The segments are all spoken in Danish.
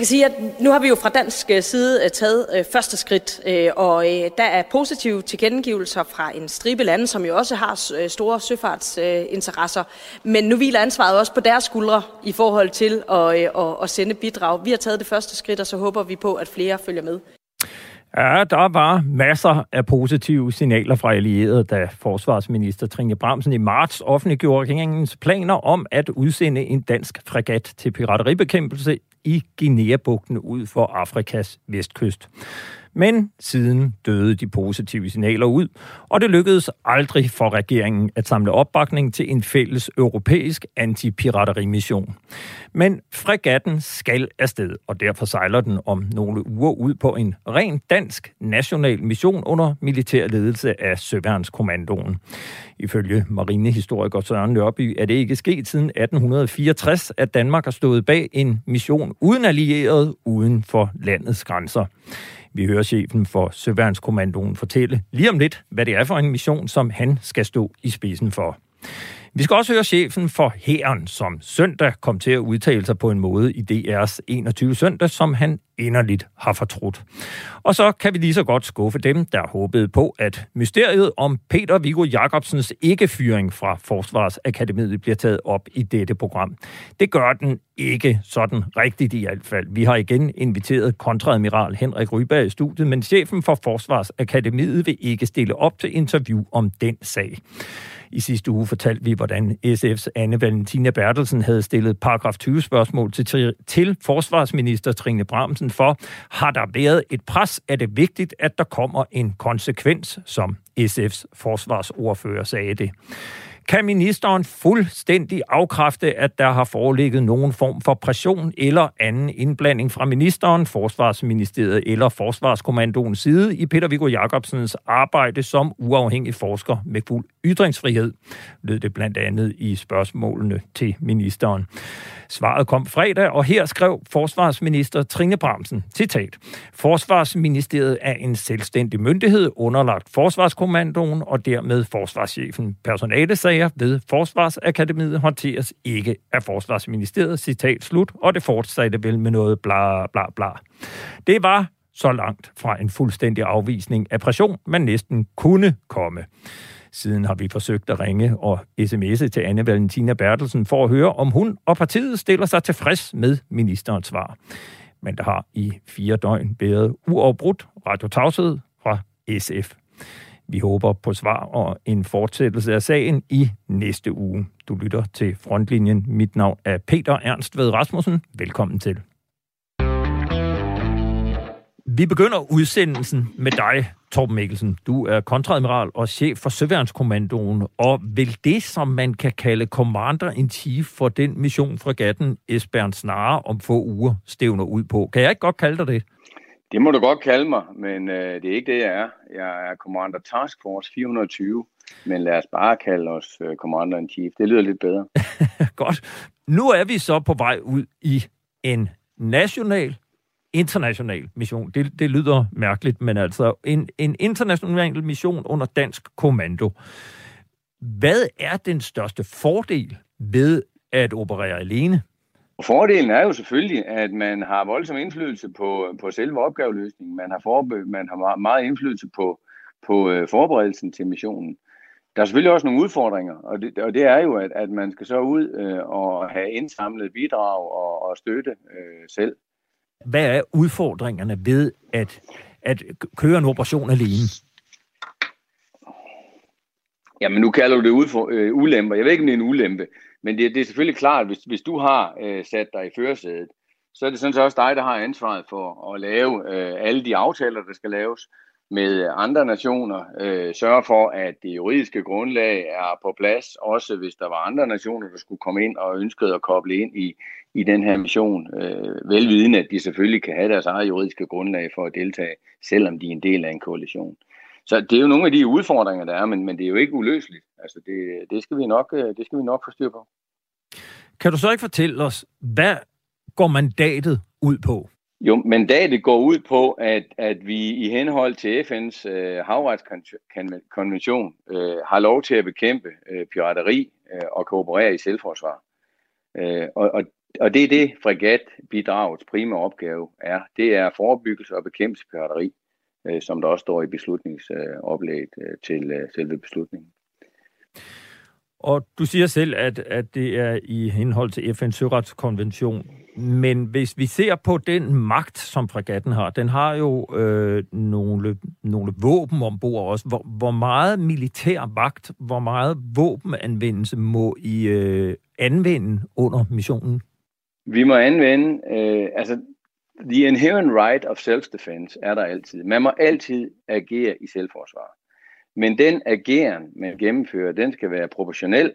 Jeg kan sige, at nu har vi jo fra dansk øh, side øh, taget øh, første skridt, og der er positive tilkendegivelser fra en stribe lande, som jo også har store søfartsinteresser. Men nu hviler ansvaret også på deres skuldre i forhold til at, at, at sende bidrag. Vi har taget det første skridt, og så håber vi på, at flere følger med. Ja, der var masser af positive signaler fra allierede, da forsvarsminister Trine Bramsen i marts offentliggjorde regeringens planer om at udsende en dansk fregat til pirateribekæmpelse i Guinea-bugten ud for Afrikas vestkyst. Men siden døde de positive signaler ud, og det lykkedes aldrig for regeringen at samle opbakning til en fælles europæisk antipiraterimission. Men fregatten skal afsted, og derfor sejler den om nogle uger ud på en ren dansk national mission under militær ledelse af Søværnskommandoen. Ifølge marinehistoriker Søren Nørby er det ikke sket siden 1864, at Danmark har stået bag en mission uden allieret uden for landets grænser. Vi hører chefen for Søværnskommandoen fortælle lige om lidt, hvad det er for en mission, som han skal stå i spidsen for. Vi skal også høre chefen for Hæren, som søndag kom til at udtale sig på en måde i DR's 21 søndag, som han inderligt har fortrudt. Og så kan vi lige så godt skuffe dem, der håbede på, at mysteriet om Peter Viggo Jacobsens ikke-fyring fra Forsvarsakademiet bliver taget op i dette program. Det gør den ikke sådan rigtigt i hvert fald. Vi har igen inviteret kontradmiral Henrik Ryberg i studiet, men chefen for Forsvarsakademiet vil ikke stille op til interview om den sag. I sidste uge fortalte vi, hvordan SF's Anne Valentina Bertelsen havde stillet paragraf 20 spørgsmål til, til forsvarsminister Trine Bramsen for, har der været et pres? Er det vigtigt, at der kommer en konsekvens, som SF's forsvarsordfører sagde det? Kan ministeren fuldstændig afkræfte, at der har foreligget nogen form for pression eller anden indblanding fra ministeren, Forsvarsministeriet eller Forsvarskommandoens side i Peter Viggo Jacobsens arbejde som uafhængig forsker med fuld ytringsfrihed, lød det blandt andet i spørgsmålene til ministeren. Svaret kom fredag, og her skrev forsvarsminister Trine Bramsen, citat, Forsvarsministeriet er en selvstændig myndighed underlagt Forsvarskommandoen og dermed forsvarschefen. Personalesager ved Forsvarsakademiet håndteres ikke af Forsvarsministeriet, citat slut, og det fortsatte vel med noget bla bla bla. Det var så langt fra en fuldstændig afvisning af pression, man næsten kunne komme. Siden har vi forsøgt at ringe og sms'e til Anne Valentina Bertelsen for at høre, om hun og partiet stiller sig tilfreds med ministerens svar. Men der har i fire døgn været uafbrudt radiotavshed fra SF. Vi håber på svar og en fortsættelse af sagen i næste uge. Du lytter til Frontlinjen. Mit navn er Peter Ernst Ved Rasmussen. Velkommen til. Vi begynder udsendelsen med dig, Torben Mikkelsen. Du er kontradmiral og chef for Søværnskommandoen, og vil det, som man kan kalde commander-in-chief for den mission fra gatten Esbern Snare om få uger stævner ud på. Kan jeg ikke godt kalde dig det? Det må du godt kalde mig, men øh, det er ikke det, jeg er. Jeg er Commander Task Force 420, men lad os bare kalde os øh, Commander-in-Chief. Det lyder lidt bedre. godt. Nu er vi så på vej ud i en national international mission. Det, det lyder mærkeligt, men altså en, en international mission under dansk kommando. Hvad er den største fordel ved at operere alene? Fordelen er jo selvfølgelig, at man har voldsom indflydelse på, på selve opgaveløsningen. Man har, forbe, man har meget indflydelse på, på øh, forberedelsen til missionen. Der er selvfølgelig også nogle udfordringer, og det, og det er jo, at, at man skal så ud øh, og have indsamlet bidrag og, og støtte øh, selv. Hvad er udfordringerne ved at, at køre en operation alene? Jamen, nu kalder du det udfor, øh, ulemper. Jeg ved ikke, om det er en ulempe, men det, det er selvfølgelig klart, hvis, hvis du har øh, sat dig i førersædet, så er det sådan set også dig, der har ansvaret for at lave øh, alle de aftaler, der skal laves med andre nationer, øh, sørge for, at det juridiske grundlag er på plads, også hvis der var andre nationer, der skulle komme ind og ønskede at koble ind i, i den her mission, øh, velvidende, at de selvfølgelig kan have deres eget juridiske grundlag for at deltage, selvom de er en del af en koalition. Så det er jo nogle af de udfordringer, der er, men, men det er jo ikke uløseligt. Altså det, det, skal vi nok, øh, det skal vi nok få styr på. Kan du så ikke fortælle os, hvad går mandatet ud på? Jo, mandatet går ud på, at, at vi i henhold til FN's øh, havretskonvention øh, har lov til at bekæmpe øh, pirateri øh, og kooperere i selvforsvar. Øh, og, og og det er det, fregatbidragets primære opgave er. Det er forebyggelse og bekæmpelse pirateri, øh, som der også står i beslutningsoplægget øh, til øh, selve beslutningen. Og du siger selv, at, at det er i henhold til FN's søretskonvention. Men hvis vi ser på den magt, som fregatten har, den har jo øh, nogle, nogle våben ombord også. Hvor, hvor meget militær magt, hvor meget våbenanvendelse må I øh, anvende under missionen? Vi må anvende, øh, altså, the inherent right of self-defense er der altid. Man må altid agere i selvforsvar. Men den ageren, man gennemfører, den skal være proportionel,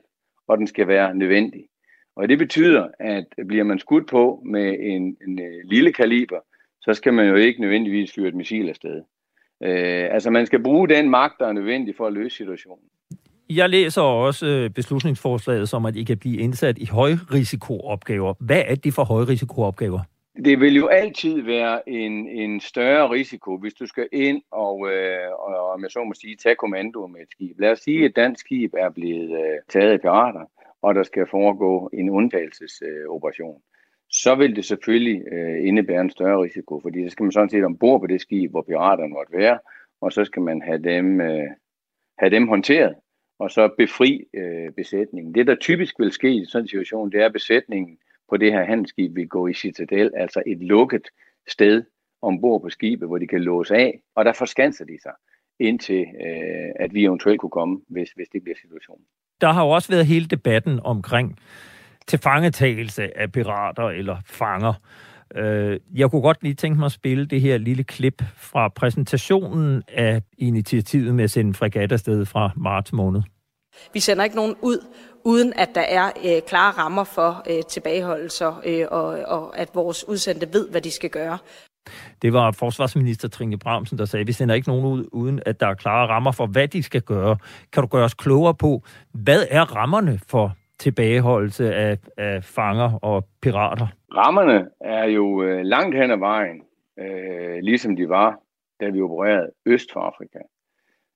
og den skal være nødvendig. Og det betyder, at bliver man skudt på med en, en, øh, lille kaliber, så skal man jo ikke nødvendigvis fyre et missil afsted. Øh, altså man skal bruge den magt, der er nødvendig for at løse situationen. Jeg læser også øh, beslutningsforslaget som, at I kan blive indsat i højrisikoopgaver. Hvad er det for højrisikoopgaver? Det vil jo altid være en, en større risiko, hvis du skal ind og, øh, og, om jeg så må sige, tage kommando med et skib. Lad os sige, at et dansk skib er blevet øh, taget af pirater, og der skal foregå en undtagelsesoperation. Øh, så vil det selvfølgelig øh, indebære en større risiko, fordi så skal man sådan set ombord på det skib, hvor piraterne måtte være, og så skal man have dem, øh, have dem håndteret, og så befri øh, besætningen. Det, der typisk vil ske i sådan en situation, det er, at besætningen på det her handelsskib vil gå i citadel, altså et lukket sted ombord på skibet, hvor de kan låse af, og der forskanser de sig, indtil øh, at vi eventuelt kunne komme, hvis, hvis det bliver situationen. Der har jo også været hele debatten omkring tilfangetagelse af pirater eller fanger. Øh, jeg kunne godt lige tænke mig at spille det her lille klip fra præsentationen af initiativet med at sende fregat afsted fra marts måned. Vi sender ikke nogen ud, uden at der er øh, klare rammer for øh, tilbageholdelser, øh, og, og at vores udsendte ved, hvad de skal gøre. Det var forsvarsminister Trine Bramsen, der sagde, at vi sender ikke nogen ud, uden at der er klare rammer for, hvad de skal gøre. Kan du gøre os klogere på, hvad er rammerne for tilbageholdelse af, af fanger og pirater? Rammerne er jo øh, langt hen ad vejen, øh, ligesom de var, da vi opererede øst for Afrika.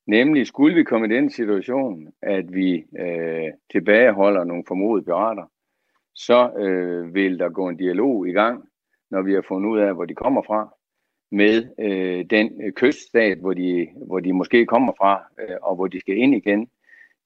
Nemlig, skulle vi komme i den situation, at vi øh, tilbageholder nogle formodede pirater, så øh, vil der gå en dialog i gang, når vi har fundet ud af, hvor de kommer fra, med øh, den øh, kyststat, hvor de, hvor de måske kommer fra, øh, og hvor de skal ind igen.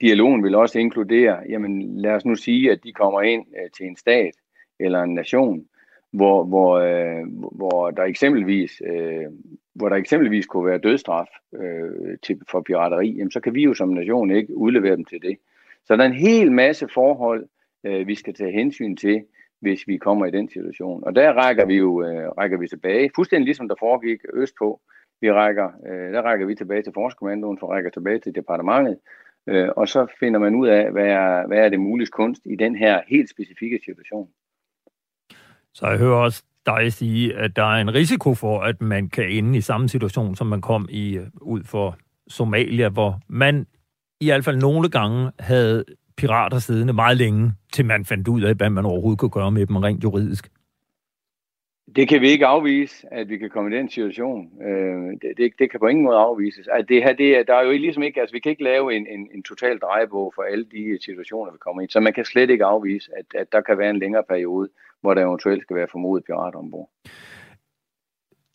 Dialogen vil også inkludere, jamen lad os nu sige, at de kommer ind øh, til en stat eller en nation, hvor, hvor, øh, hvor der eksempelvis øh, hvor der eksempelvis kunne være dødstraf øh, til, for pirateri, jamen, så kan vi jo som nation ikke udlevere dem til det. Så der er en hel masse forhold, øh, vi skal tage hensyn til, hvis vi kommer i den situation. Og der rækker vi jo øh, rækker vi tilbage, fuldstændig ligesom der foregik østpå. Vi rækker, øh, der rækker vi tilbage til Forskommandoen, for rækker tilbage til departementet, øh, og så finder man ud af, hvad er, hvad er det muligt kunst i den her helt specifikke situation. Så jeg hører også dig sige, at der er en risiko for, at man kan ende i samme situation, som man kom i øh, ud for Somalia, hvor man i hvert fald nogle gange havde pirater siddende meget længe, til man fandt ud af, hvad man overhovedet kunne gøre med dem rent juridisk. Det kan vi ikke afvise, at vi kan komme i den situation. Øh, det, det, det kan på ingen måde afvises. At det her, det er, der er jo ligesom ikke, altså vi kan ikke lave en, en, en total drejebog for alle de situationer, vi kommer i. Så man kan slet ikke afvise, at, at der kan være en længere periode, hvor der eventuelt skal være formodet pirater ombord.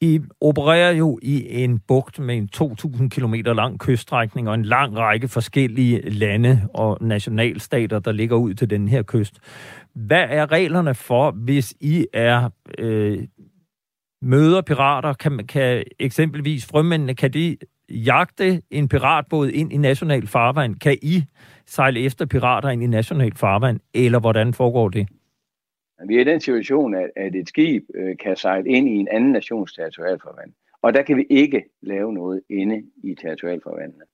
I opererer jo i en bugt med en 2.000 km lang kyststrækning og en lang række forskellige lande og nationalstater, der ligger ud til den her kyst. Hvad er reglerne for, hvis I er øh, møder pirater? Kan, kan eksempelvis frømændene, kan de jagte en piratbåd ind i national farvand? Kan I sejle efter pirater ind i national farvand, eller hvordan foregår det? Vi er i den situation, at, at et skib øh, kan sejle ind i en anden nations territorialfarvand. Og der kan vi ikke lave noget inde i territorialfarvandene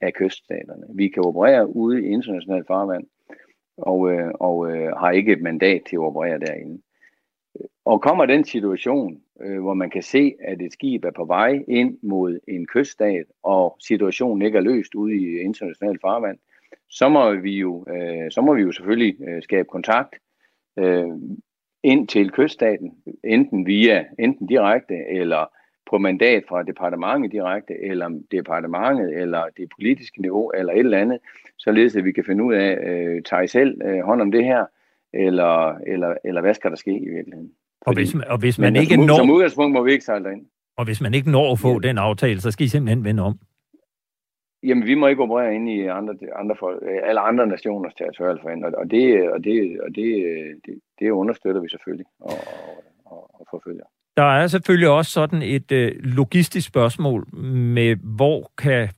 af kyststaterne. Vi kan operere ude i international farvand, og, øh, og øh, har ikke et mandat til at operere derinde. Og kommer den situation, øh, hvor man kan se, at et skib er på vej ind mod en kyststat, og situationen ikke er løst ude i international farvand, så må vi jo, øh, så må vi jo selvfølgelig øh, skabe kontakt øh, ind til kyststaten, enten via enten direkte eller på mandat fra departementet direkte, eller departementet, eller det politiske niveau, eller et eller andet, således at vi kan finde ud af, øh, tager I selv øh, hånd om det her, eller, eller, eller hvad skal der ske i virkeligheden. Fordi, og hvis, og hvis man men ikke som, når... Som udgangspunkt må vi ikke sejle ind. Og hvis man ikke når at få ja. den aftale, så skal I simpelthen vende om. Jamen, vi må ikke operere ind i andre, andre folk, øh, alle andre nationers territorialforhandling, og det, og det, og det, det, det understøtter vi selvfølgelig og, og, og forfølger. Der er selvfølgelig også sådan et øh, logistisk spørgsmål med, hvor kan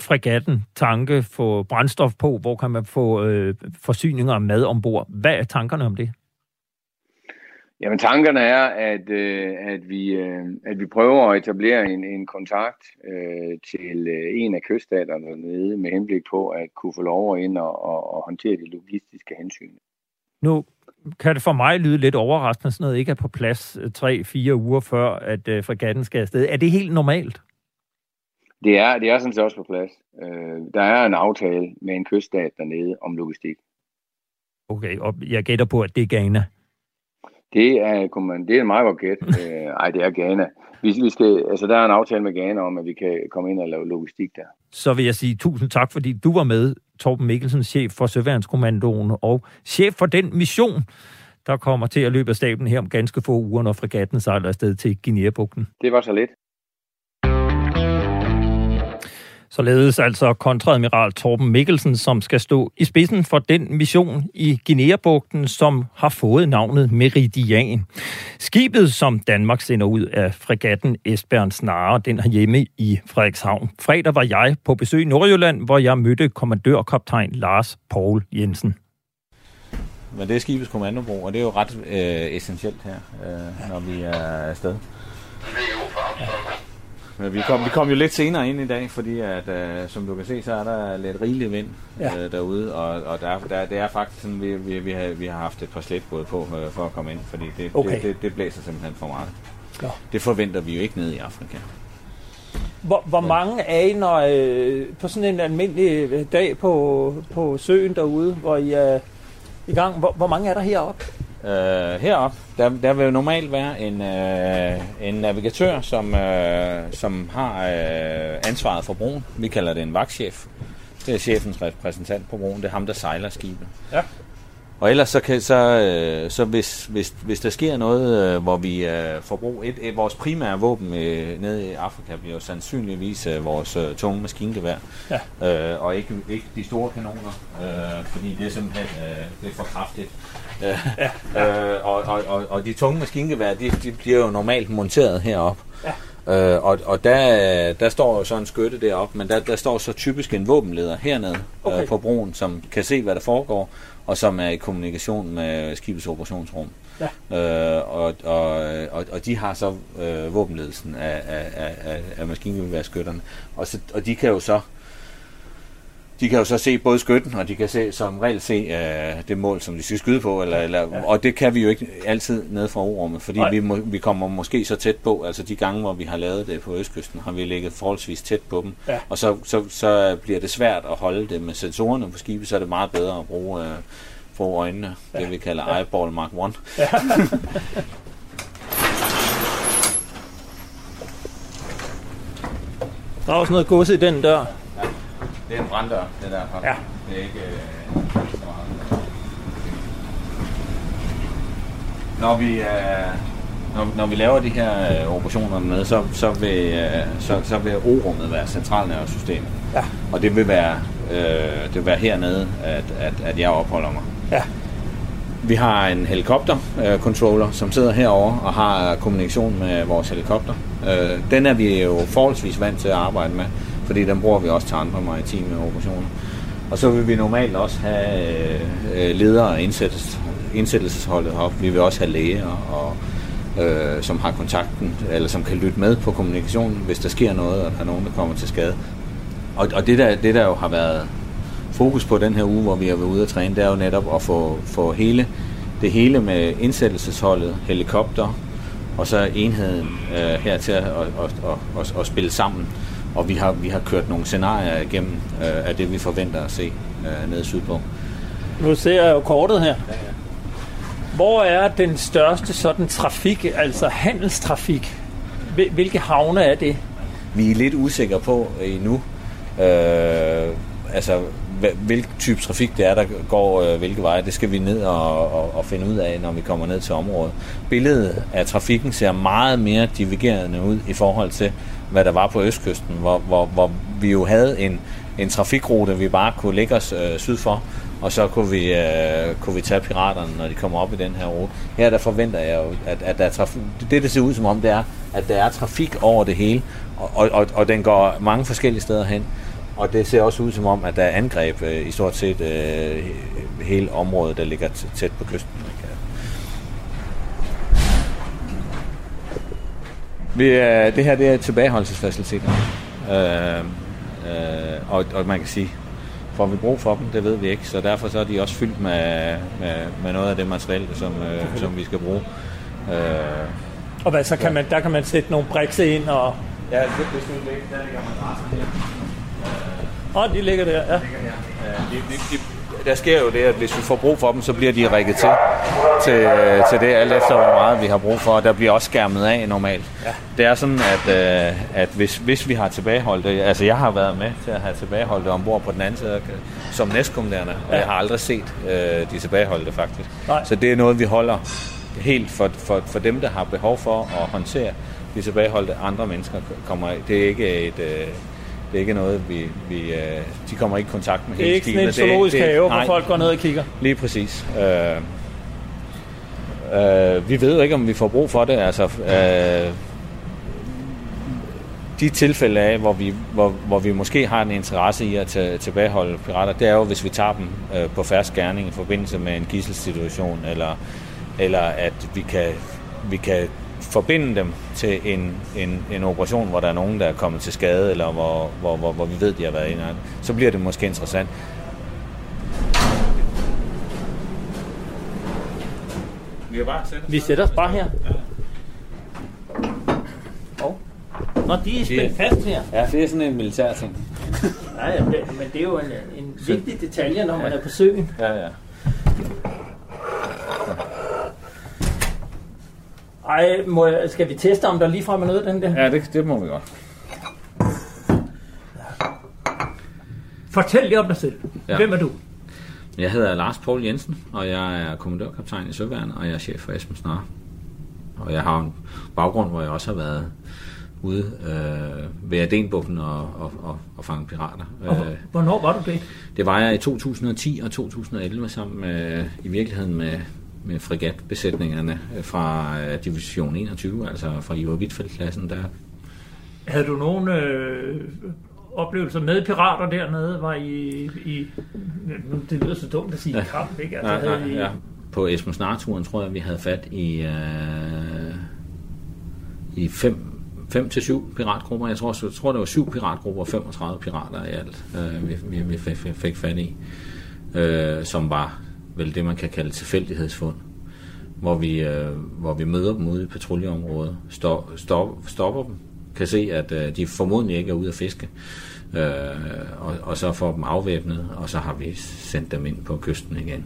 fregatten tanke få brændstof på? Hvor kan man få øh, forsyninger af mad ombord? Hvad er tankerne om det? Jamen tankerne er, at, øh, at, vi, øh, at vi prøver at etablere en, en kontakt øh, til øh, en af kyststaterne dernede med henblik på at kunne få lov at ind og, og, og håndtere de logistiske hensyn. Nu kan det for mig lyde lidt overraskende, sådan noget ikke er på plads 3-4 øh, uger før, at øh, fregatten skal afsted. Er det helt normalt? Det er, det er sådan set også på plads. Øh, der er en aftale med en kyststat dernede om logistik. Okay, og jeg gætter på, at det er Ghana. Det er, man, det er en meget godt gæt. øh, ej, det er Ghana. Vi, vi skal, altså, der er en aftale med Ghana om, at vi kan komme ind og lave logistik der. Så vil jeg sige tusind tak, fordi du var med, Torben Mikkelsen, chef for Søværnskommandoen og chef for den mission, der kommer til at løbe af staben her om ganske få uger, når fregatten sejler afsted til Guinea-bugten. Det var så lidt. Således altså kontradmiral Torben Mikkelsen, som skal stå i spidsen for den mission i Guinea-bugten, som har fået navnet Meridian. Skibet, som Danmark sender ud af fregatten Esbjørn Snare, den har hjemme i Frederikshavn. Fredag var jeg på besøg i Nordjylland, hvor jeg mødte kommandørkaptajn Lars Paul Jensen. Men det er skibets kommandobro, og det er jo ret øh, essentielt her, øh, når vi er afsted. Men vi kom, vi kom jo lidt senere ind i dag, fordi at, øh, som du kan se, så er der lidt rigelig vind ja. øh, derude, og, og der, der, det er faktisk sådan, vi, vi, vi, har, vi har haft et par slætbåde på øh, for at komme ind, fordi det, okay. det, det, det blæser simpelthen for meget. Ja. Det forventer vi jo ikke nede i Afrika. Hvor, hvor mange er I, når, øh, på sådan en almindelig dag på, på søen derude, hvor I er i gang, hvor, hvor mange er der heroppe? Øh, heroppe, der, der vil jo normalt være en, øh, en navigatør, som, øh, som har øh, ansvaret for broen. Vi kalder det en vagtchef. Det er chefens repræsentant på broen. Det er ham, der sejler skibet. Ja. Og ellers så, kan, så, øh, så hvis, hvis, hvis der sker noget, øh, hvor vi øh, får brug, et, et, vores primære våben øh, nede i Afrika bliver jo sandsynligvis øh, vores øh, tunge maskingevær, ja. øh, og ikke, ikke de store kanoner, øh, fordi det er simpelthen øh, det er for kraftigt. Øh, ja, ja. Øh, og, og, og, og de tunge maskingevær, de, de bliver jo normalt monteret heroppe. Ja. Øh, og og der, der står jo så en skytte deroppe, men der, der står så typisk en våbenleder hernede okay. øh, på broen, som kan se, hvad der foregår, og som er i kommunikation med skibets operationsrum. Ja. Øh, og, og, og, og de har så øh, våbenledelsen af, af, af, af maskingeværsskytterne. Og, så, og de kan jo så de kan jo så se både skytten, og de kan se, som regel se uh, det mål, som de skal skyde på, eller, eller, ja. og det kan vi jo ikke altid ned fra orummet, fordi vi, må, vi kommer måske så tæt på, altså de gange, hvor vi har lavet det på Østkysten, har vi ligget forholdsvis tæt på dem, ja. og så, så, så bliver det svært at holde det med sensorerne på skibet, så er det meget bedre at bruge uh, for øjnene, ja. det vi kalder ja. eyeball mark 1. Ja. Der er også noget gods i den dør. Det er en branddør, det der. Ja. Det er ikke øh, så meget. Når vi, øh, når, når vi laver de her øh, operationer med, så, så, vil, øh, så, så vil O-rummet være centralnervesystem. Ja. Og det vil være, øh, det vil være hernede, at, at, at jeg opholder mig. Ja. Vi har en helikopter-controller, øh, som sidder herover og har kommunikation med vores helikopter. Øh, den er vi jo forholdsvis vant til at arbejde med fordi den bruger vi også til andre maritime operationer. Og så vil vi normalt også have øh, ledere og indsættes, indsættelsesholdet heroppe. Vi vil også have læger, og, øh, som har kontakten, eller som kan lytte med på kommunikationen, hvis der sker noget, og der er nogen, der kommer til skade. Og, og det, der, det der jo har været fokus på den her uge, hvor vi har været ude at træne, det er jo netop at få, få hele, det hele med indsættelsesholdet, helikopter, og så enheden øh, her til at, at, at, at, at spille sammen og vi har, vi har kørt nogle scenarier igennem øh, af det, vi forventer at se øh, nede sydpå. Nu ser jeg jo kortet her. Hvor er den største sådan trafik, altså handelstrafik? Hvilke havne er det? Vi er lidt usikre på endnu. Øh, altså, hvilken type trafik det er, der går øh, hvilke veje. Det skal vi ned og, og, og finde ud af, når vi kommer ned til området. Billedet af trafikken ser meget mere divergerende ud i forhold til, hvad der var på Østkysten, hvor, hvor, hvor vi jo havde en, en trafikrute, vi bare kunne lægge os øh, syd for, og så kunne vi, øh, kunne vi tage piraterne, når de kommer op i den her rute. Her der forventer jeg jo, at, at der er trafik, det, det ser ud som om, det er, at der er trafik over det hele, og, og, og den går mange forskellige steder hen. Og det ser også ud som om, at der er angreb øh, i stort set øh, hele området, der ligger tæt på kysten. Vi, øh, det her det er tilbageholdelsesfaciliteter. Øh, øh, og, og man kan sige, får vi brug for dem, det ved vi ikke. Så derfor så er de også fyldt med, med, med noget af det materiale, som, øh, som vi skal bruge. Øh, og hvad, så kan man, der kan man sætte nogle brikse ind og... Ja, hvis du lægger, der ligger madrassen her. Åh, oh, de ligger der, ja. De, de, de, der sker jo det, at hvis vi får brug for dem, så bliver de rigget til, til, til det, alt efter hvor meget vi har brug for. Der bliver også skærmet af normalt. Ja. Det er sådan, at, øh, at hvis, hvis vi har tilbageholdt det, altså jeg har været med til at have tilbageholdt det ombord på den anden side som næstkommanderende, og ja. jeg har aldrig set øh, de tilbageholdte faktisk. Nej. Så det er noget, vi holder helt for, for, for dem, der har behov for at håndtere de tilbageholdte andre mennesker. Kommer, det er ikke et... Øh, det er ikke noget, vi, vi øh, de kommer ikke i kontakt med hele. Det er ikke sådan en zoologisk have, hvor folk går ned og kigger. Lige præcis. Øh, øh, vi ved jo ikke, om vi får brug for det. Altså, øh, de tilfælde af, hvor vi, hvor, hvor vi måske har en interesse i at tage, tilbageholde pirater, det er jo, hvis vi tager dem øh, på færre gerning i forbindelse med en gisselsituation, eller, eller at vi kan, vi kan forbinde dem til en, en, en operation, hvor der er nogen, der er kommet til skade, eller hvor, hvor, hvor, hvor vi ved, de har været inde så bliver det måske interessant. Vi, kan bare sætte vi sætter os bare her. Oh. Nå, de er spændt fast her. Ja, det er sådan en militær ting. Nej, men det er jo en, en vigtig detalje, når man er på søen. Ja, ja. Ej, må jeg, skal vi teste, om der lige frem er noget den der? Ja, det, det må vi godt. Fortæl lige om dig selv. Ja. Hvem er du? Jeg hedder Lars Paul Jensen, og jeg er kommandørkaptajn i Søværnet, og jeg er chef for Esben Snare. Og jeg har en baggrund, hvor jeg også har været ude øh, ved Adenbukken og, og, og, og fange pirater. Og øh, hvornår var du det? Det var jeg i 2010 og 2011 sammen med, i virkeligheden med, med fregatbesætningerne fra øh, Division 21, altså fra Ivar Wittfeldt-klassen. Der. Havde du nogen øh, oplevelser med pirater dernede? Var I, i det lyder så dumt at sige ja. kamp, ikke? Altså, nej, nej, I... ja. På Esmos Narturen tror jeg, vi havde fat i, øh, i fem, fem til syv piratgrupper. Jeg tror, jeg tror, det var syv piratgrupper og 35 pirater i alt, øh, vi, vi, vi fik, fik fat i, øh, som var vel det, man kan kalde tilfældighedsfund, hvor vi, øh, hvor vi møder dem ude i patruljeområdet, stop, stop, stopper dem, kan se, at øh, de formodentlig ikke er ude at fiske, øh, og, og så får dem afvæbnet, og så har vi sendt dem ind på kysten igen.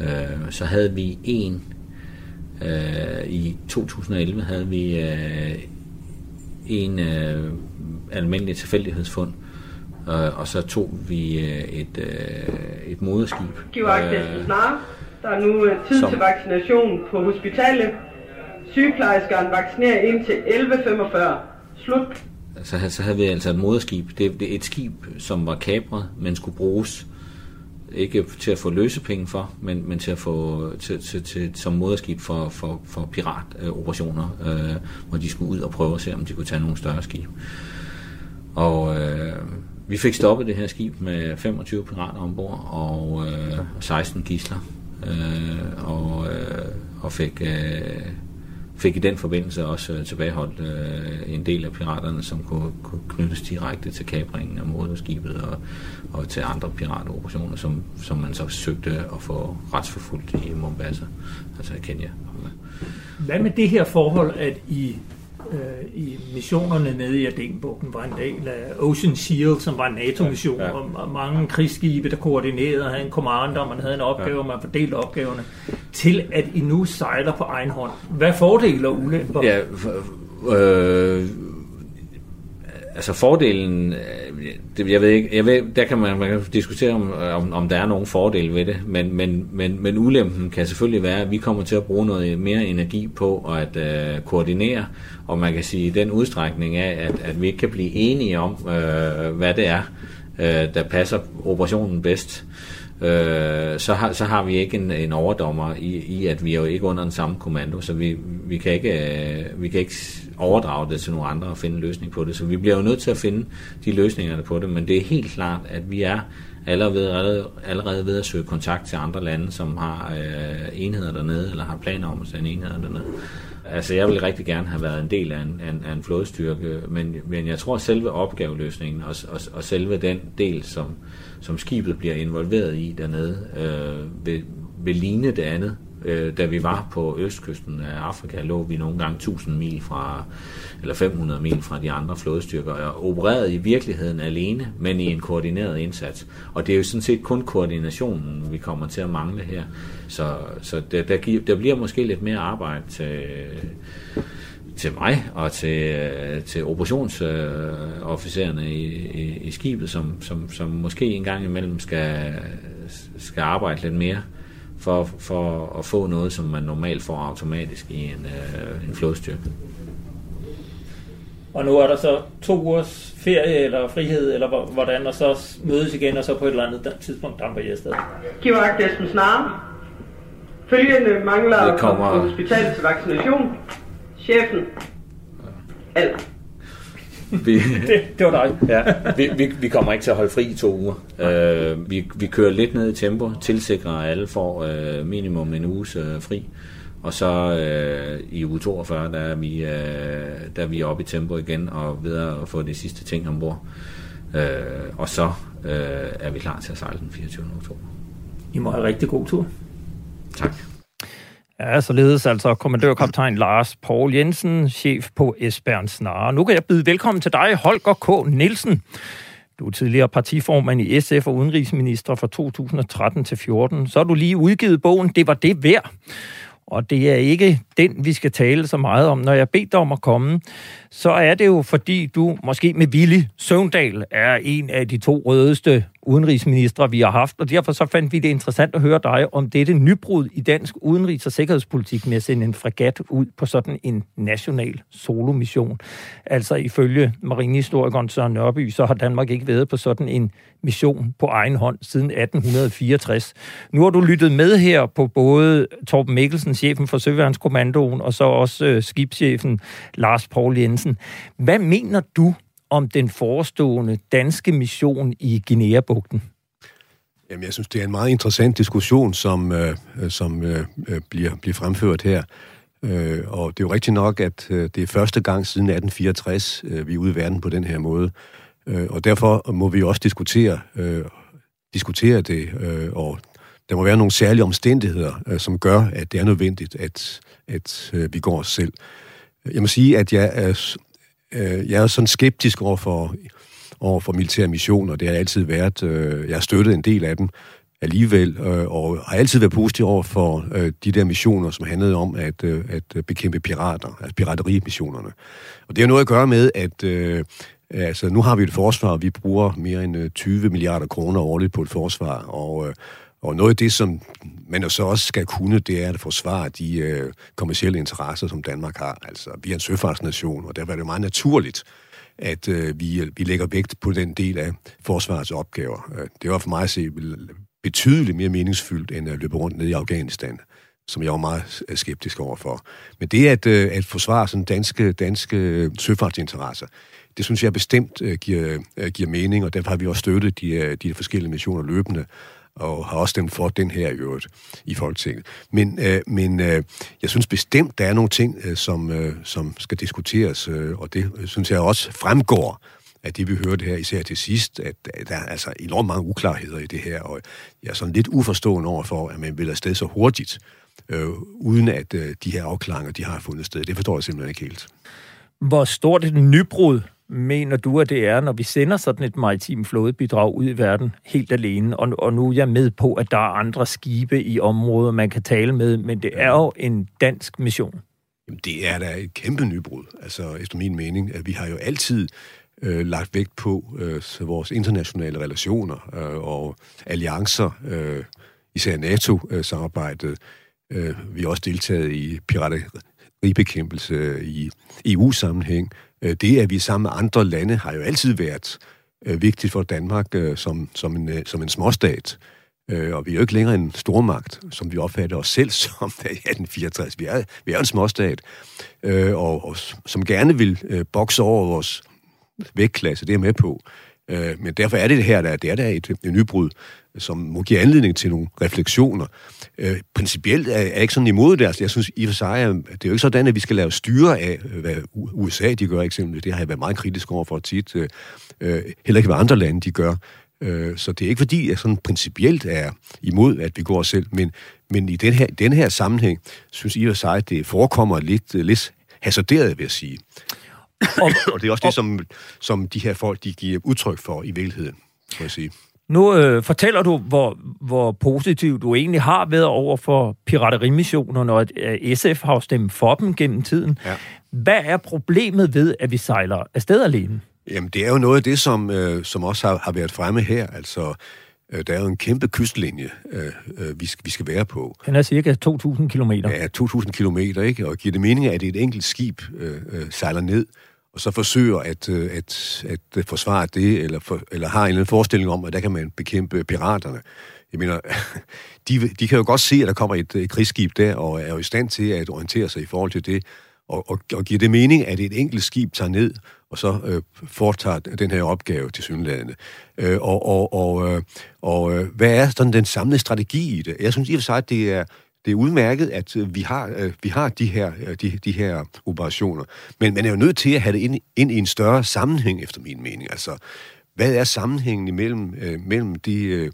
Øh, så havde vi en, øh, i 2011 havde vi øh, en øh, almindelig tilfældighedsfund, øh, og så tog vi øh, et, øh, et moderskib. Giv øh, snart. Der er nu øh, tid som, til vaccination på hospitalet. Sygeplejerskeren vaccinerer indtil 11.45. Slut. Så, så havde vi altså et moderskib. Det, det er et skib, som var kapret, men skulle bruges ikke til at få løsepenge for, men, men til at få til, til, til, som moderskib for, for, for piratoperationer, øh, hvor de skulle ud og prøve at se, om de kunne tage nogle større skib. Og øh, vi fik stoppet det her skib med 25 pirater ombord og øh, 16 gisler, øh, og, øh, og fik, øh, fik i den forbindelse også øh, tilbageholdt øh, en del af piraterne, som kunne, kunne knyttes direkte til kabringen af moderskibet og, og til andre piratoperationer, som, som man så søgte at få retsforfulgt i Mombasa, altså i Kenya. Hvad med det her forhold, at I øh, i missionerne nede i Adenbugten var en del af Ocean Shield, som var en NATO-mission, ja, ja. og mange krigsskibe, der koordinerede, havde en commander, man havde en opgave, ja. man fordelte opgaverne, til at I nu sejler på egen hånd. Hvad fordele og ulemper? Ja, øh, altså fordelen, øh, det, jeg ved ikke, jeg ved, der kan man, man kan diskutere, om, øh, om, om der er nogen fordele ved det, men, men, men, men ulempen kan selvfølgelig være, at vi kommer til at bruge noget mere energi på at øh, koordinere, og man kan sige den udstrækning af, at, at vi ikke kan blive enige om, øh, hvad det er, øh, der passer operationen bedst. øh, øh, så, har, så har vi ikke en, en overdommer i, i, at vi er jo ikke under den samme kommando, så vi, vi, kan ikke, øh, vi kan ikke overdrage det til nogle andre og finde en løsning på det. Så vi bliver jo nødt til at finde de løsninger på det, men det er helt klart, at vi er allerede, allerede ved at søge kontakt til andre lande, som har øh, enheder dernede, eller har planer om at sende enheder dernede. Altså, jeg vil rigtig gerne have været en del af en, en, af en flådestyrke, men, men jeg tror, at selve opgaveløsningen og, og, og selve den del, som, som skibet bliver involveret i dernede, øh, vil, vil ligne det andet. Øh, da vi var på østkysten af Afrika, lå vi nogle gange 1000 mil fra, eller 500 mil fra de andre flådestyrker, og opererede i virkeligheden alene, men i en koordineret indsats. Og det er jo sådan set kun koordinationen, vi kommer til at mangle her. Så, så der, der, der bliver måske lidt mere arbejde til, til mig og til, til operationsofficererne i, i, i skibet, som, som, som måske en gang imellem skal, skal arbejde lidt mere for, for at få noget, som man normalt får automatisk i en, øh, en flådestyrke. Og nu er der så to ugers ferie eller frihed, eller hvordan, og så mødes igen, og så på et eller andet tidspunkt damper I afsted. Giv agt Esben Snare. Følgende mangler det kommer... på hospitalets vaccination. Chefen. Alt. Vi, det, det var dig. ja, vi, vi, vi kommer ikke til at holde fri i to uger. Uh, vi, vi kører lidt ned i tempo, tilsikrer at alle får uh, minimum en uges uh, fri. Og så uh, i uge 42, der er, vi, uh, der er vi oppe i tempo igen og ved at få de sidste ting ombord. Uh, og så uh, er vi klar til at sejle den 24. oktober. I må have rigtig god tur. Tak. Ja, således altså kommandørkaptajn Lars Paul Jensen, chef på Esbern Snare. Nu kan jeg byde velkommen til dig, Holger K. Nielsen. Du er tidligere partiformand i SF og udenrigsminister fra 2013 til 14. Så har du lige udgivet bogen Det var det værd. Og det er ikke den, vi skal tale så meget om. Når jeg beder dig om at komme, så er det jo fordi, du måske med Willy Søvndal er en af de to rødeste udenrigsministre, vi har haft, og derfor så fandt vi det interessant at høre dig om dette nybrud i dansk udenrigs- og sikkerhedspolitik med at sende en fregat ud på sådan en national solomission. Altså ifølge marinehistorikeren Søren Nørby, så har Danmark ikke været på sådan en mission på egen hånd siden 1864. Nu har du lyttet med her på både Torben Mikkelsen, chefen for Søværnskommandoen, og så også øh, skibschefen Lars Paul Jensen. Hvad mener du om den forestående danske mission i Guinea-bugten? Jamen, jeg synes, det er en meget interessant diskussion, som, øh, øh, som øh, øh bliver, bliver fremført her. Øh, og det er jo rigtigt nok, at øh, det er første gang siden 1864, øh, vi er ude i verden på den her måde. Øh, og derfor må vi også diskutere, øh, diskutere det, øh, og der må være nogle særlige omstændigheder, øh, som gør, at det er nødvendigt, at, at øh, vi går os selv. Jeg må sige, at jeg er øh, jeg er sådan skeptisk over for, over for militære missioner. Det har altid været. Øh, jeg har støttet en del af dem alligevel, øh, og har altid været positiv over for øh, de der missioner, som handlede om at, øh, at bekæmpe pirater, altså piraterimissionerne. Og det har noget at gøre med, at øh, altså, nu har vi et forsvar, vi bruger mere end øh, 20 milliarder kroner årligt på et forsvar, og øh, og noget af det, som man jo så også skal kunne, det er at forsvare de øh, kommersielle interesser, som Danmark har. Altså, vi er en søfartsnation, og derfor er det meget naturligt, at øh, vi, øh, vi lægger vægt på den del af forsvarets opgaver. Øh, det var for mig at se betydeligt mere meningsfyldt, end at løbe rundt ned i Afghanistan som jeg var meget øh, skeptisk overfor. Men det at, at forsvare sådan danske, danske søfartsinteresser, det synes jeg bestemt giver, giver mening, og derfor har vi også støttet de, de forskellige missioner løbende og har også stemt for den her i øvrigt i Folketinget. Men, øh, men øh, jeg synes bestemt, der er nogle ting, øh, som, øh, som skal diskuteres, øh, og det øh, synes jeg også fremgår af det, vi hørte her, især til sidst, at, at der er altså enormt mange uklarheder i det her, og jeg er sådan lidt uforstående over for, at man vil afsted så hurtigt, øh, uden at øh, de her afklaringer, de har fundet sted. Det forstår jeg simpelthen ikke helt. Hvor stort et nybrud mener du, at det er, når vi sender sådan et maritimt flådebidrag ud i verden helt alene? Og, og nu er jeg med på, at der er andre skibe i områder, man kan tale med, men det er jo en dansk mission. Jamen, det er da et kæmpe nybrud, altså efter min mening. At vi har jo altid øh, lagt vægt på øh, vores internationale relationer øh, og alliancer, øh, især NATO-samarbejdet. Øh, vi har også deltaget i pirateribekæmpelse i EU-sammenhæng. Øh, det, at vi sammen med andre lande, har jo altid været øh, vigtigt for Danmark øh, som, som, en, som en småstat. Og vi er jo ikke længere en stormagt, som vi opfatter os selv som i 1864. Vi er, vi er en småstat, og, og som gerne vil bokse over vores vægtklasse, det er med på. Men derfor er det, det her, der, det er der et, et nybrud, som må give anledning til nogle refleksioner. Øh, principielt er jeg ikke sådan imod det. Altså, jeg synes i og for sig, at det er jo ikke sådan, at vi skal lave styre af, hvad USA de gør eksempelvis. Det har jeg været meget kritisk over for tit. Øh, øh, heller ikke, hvad andre lande de gør. Øh, så det er ikke fordi, jeg sådan principielt er imod, at vi går os selv, men, men i den her, den her sammenhæng, synes I og sig, at det forekommer lidt, lidt hasarderet, vil jeg sige. Og, og det er også det, som, som de her folk, de giver udtryk for i virkeligheden, må jeg sige. Nu øh, fortæller du, hvor, hvor positiv du egentlig har været over for piraterimissionerne, og at SF har stemt for dem gennem tiden. Ja. Hvad er problemet ved, at vi sejler afsted alene? Jamen, det er jo noget af det, som, øh, som også har, har været fremme her. Altså, øh, der er jo en kæmpe kystlinje, øh, øh vi, skal, vi skal være på. Den er cirka 2.000 kilometer. Ja, 2.000 kilometer, ikke? Og giver det mening, at et enkelt skib øh, øh, sejler ned, og så forsøger at, øh, at, at øh, forsvare det, eller, for, eller har en eller anden forestilling om, at der kan man bekæmpe piraterne. Jeg mener, de, de kan jo godt se, at der kommer et, et krigsskib der, og er jo i stand til at orientere sig i forhold til det, og, og, og giver det mening, at et enkelt skib tager ned og så øh, foretager den her opgave til synlædende. Øh, og og, og, øh, og øh, hvad er sådan den samlede strategi i det? Jeg synes i og for sig, at det er, det er udmærket, at øh, vi har, øh, vi har de, her, øh, de, de her operationer. Men man er jo nødt til at have det ind, ind i en større sammenhæng, efter min mening. Altså, hvad er sammenhængen imellem øh, mellem de... Øh,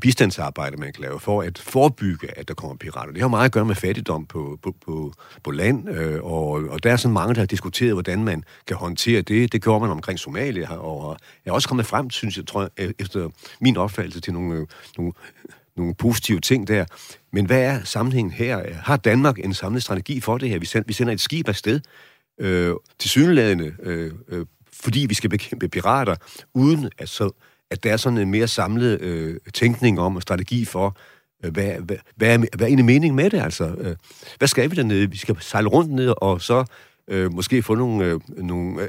bistandsarbejde, man kan lave for at forebygge, at der kommer pirater. Det har meget at gøre med fattigdom på, på, på, på land, øh, og, og der er sådan mange, der har diskuteret, hvordan man kan håndtere det. Det gjorde man omkring Somalia, og jeg er også kommet frem, synes jeg, tror jeg, efter min opfattelse til nogle, nogle, nogle positive ting der. Men hvad er sammenhængen her? Har Danmark en samlet strategi for det her? Vi sender, vi sender et skib afsted øh, til synlædende, øh, øh, fordi vi skal bekæmpe pirater, uden at så at der er sådan en mere samlet øh, tænkning om og strategi for, øh, hvad, hvad, hvad, er, hvad er egentlig meningen med det? Altså, øh, hvad skal vi dernede? Vi skal sejle rundt ned og så øh, måske få nogle, øh, nogle øh,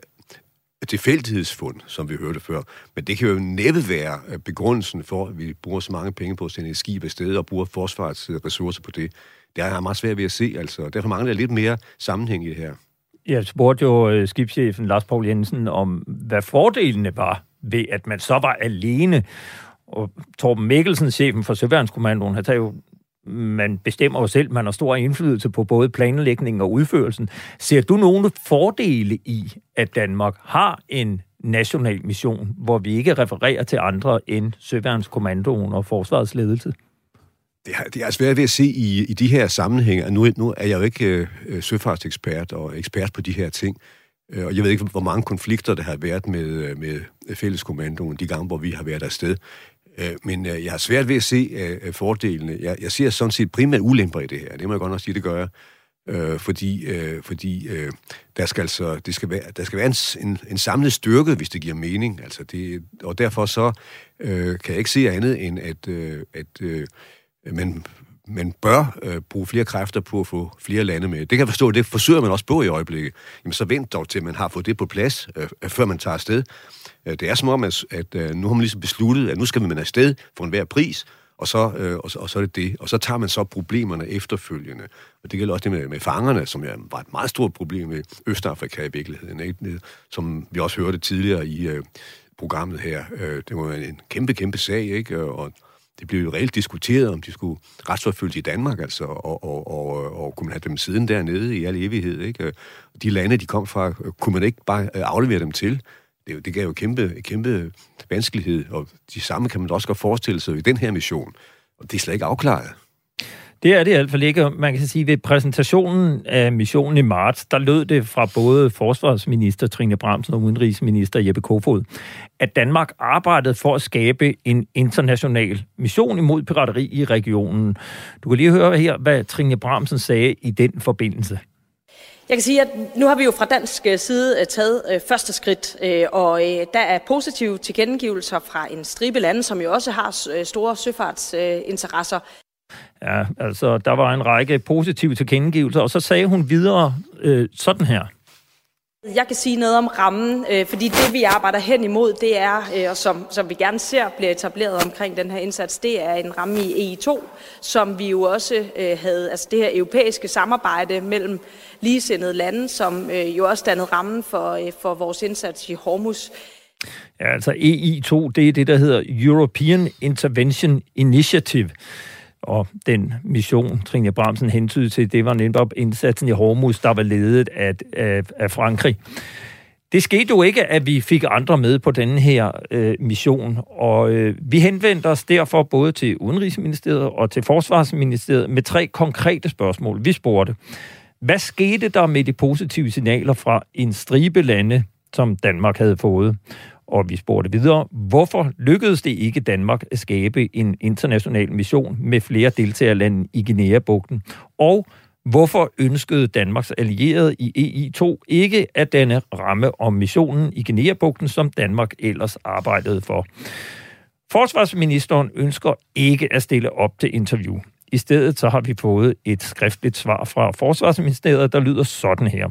tilfældighedsfund, som vi hørte før. Men det kan jo næppe være øh, begrundelsen for, at vi bruger så mange penge på at sende et skib afsted og bruger forsvarets øh, ressourcer på det. Det er meget svært ved at se, altså. Derfor mangler jeg lidt mere sammenhæng i det her. Jeg spurgte jo øh, skibschefen Lars Paul Jensen om, hvad fordelene var ved, at man så var alene. Og Torben Mikkelsen, chefen for Søværnskommandoen, han tager jo man bestemmer jo selv, man har stor indflydelse på både planlægningen og udførelsen. Ser du nogle fordele i, at Danmark har en national mission, hvor vi ikke refererer til andre end Søværnskommandoen og Forsvarets ledelse? Det er, det er svært ved at se i, i de her sammenhænge. Nu, nu er jeg jo ikke øh, søfartsekspert og ekspert på de her ting. Øh, og jeg ved ikke, hvor mange konflikter der har været med, øh, med fælleskommandoen de gange, hvor vi har været afsted. Øh, men øh, jeg har svært ved at se øh, øh, fordelene. Jeg, jeg ser sådan set primært ulemper i det her. Det må jeg godt nok sige, det gør jeg. Øh, fordi øh, fordi øh, der skal altså det skal være der skal være en, en, en samlet styrke hvis det giver mening altså det og derfor så øh, kan jeg ikke se andet end at øh, at øh, man man bør øh, bruge flere kræfter på at få flere lande med. Det kan jeg forstå, det forsøger man også på i øjeblikket. Jamen så vent dog til, man har fået det på plads, øh, øh, før man tager afsted. Øh, det er som om, at, at øh, nu har man ligesom besluttet, at nu skal man afsted for enhver pris, og så, øh, og, og så er det det. Og så tager man så problemerne efterfølgende. Og det gælder også det med, med fangerne, som jo var et meget stort problem med Østafrika i virkeligheden, ikke? som vi også hørte tidligere i øh, programmet her. Øh, det var en kæmpe, kæmpe sag, ikke? Og det blev jo reelt diskuteret, om de skulle retsforfølges i Danmark, altså, og, og, og, og kunne man have dem siden dernede i al evighed, ikke? De lande, de kom fra, kunne man ikke bare øh, aflevere dem til? Det, det gav jo kæmpe, kæmpe vanskelighed, og de samme kan man også godt forestille sig i den her mission. Og det er slet ikke afklaret. Det er det i hvert fald ikke. Man kan sige, ved præsentationen af missionen i marts, der lød det fra både forsvarsminister Trine Bramsen og udenrigsminister Jeppe Kofod, at Danmark arbejdede for at skabe en international mission imod pirateri i regionen. Du kan lige høre her, hvad Trine Bramsen sagde i den forbindelse. Jeg kan sige, at nu har vi jo fra dansk øh, side øh, taget øh, første skridt, og der er positive tilkendegivelser fra en stribe lande, som jo også har store søfartsinteresser. Ja, altså der var en række positive tilkendegivelser, og så sagde hun videre øh, sådan her. Jeg kan sige noget om rammen, øh, fordi det vi arbejder hen imod, det er, øh, og som, som vi gerne ser bliver etableret omkring den her indsats, det er en ramme i EI2, som vi jo også øh, havde, altså det her europæiske samarbejde mellem ligesindede lande, som øh, jo også dannede rammen for, øh, for vores indsats i Hormuz. Ja, altså EI2, det er det, der hedder European Intervention Initiative. Og den mission, Trine Bramsen hentydede til, det var netop indsatsen i Hormuz, der var ledet af, af, af Frankrig. Det skete jo ikke, at vi fik andre med på denne her øh, mission, og øh, vi henvendte os derfor både til Udenrigsministeriet og til Forsvarsministeriet med tre konkrete spørgsmål. Vi spurgte, hvad skete der med de positive signaler fra en stribe lande, som Danmark havde fået? Og vi spurgte videre, hvorfor lykkedes det ikke Danmark at skabe en international mission med flere deltagerlande i Guinea-bugten? Og hvorfor ønskede Danmarks allierede i EI2 ikke at denne ramme om missionen i Guinea-bugten, som Danmark ellers arbejdede for? Forsvarsministeren ønsker ikke at stille op til interview. I stedet så har vi fået et skriftligt svar fra Forsvarsministeriet, der lyder sådan her.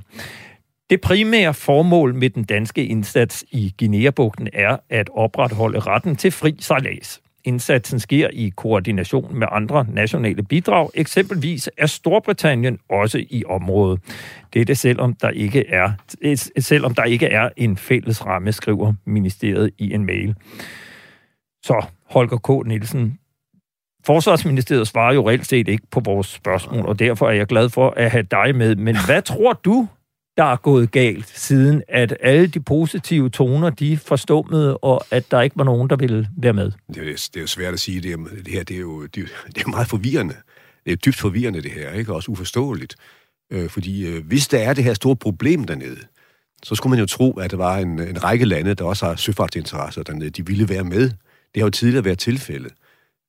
Det primære formål med den danske indsats i Guinea-bugten er at opretholde retten til fri sejlads. Indsatsen sker i koordination med andre nationale bidrag, eksempelvis er Storbritannien også i området. Dette selvom der ikke er, selvom der ikke er en fælles ramme, skriver ministeriet i en mail. Så Holger K. Nielsen, Forsvarsministeriet svarer jo reelt set ikke på vores spørgsmål, og derfor er jeg glad for at have dig med. Men hvad tror du, der er gået galt, siden at alle de positive toner, de forstummede, og at der ikke var nogen, der ville være med? Det er, det er jo svært at sige. Det, er, det her det er, jo, det, det er meget forvirrende. Det er dybt forvirrende, det her, ikke? Også uforståeligt. Øh, fordi øh, hvis der er det her store problem dernede, så skulle man jo tro, at der var en, en række lande, der også har søfartsinteresser dernede. De ville være med. Det har jo tidligere været tilfældet.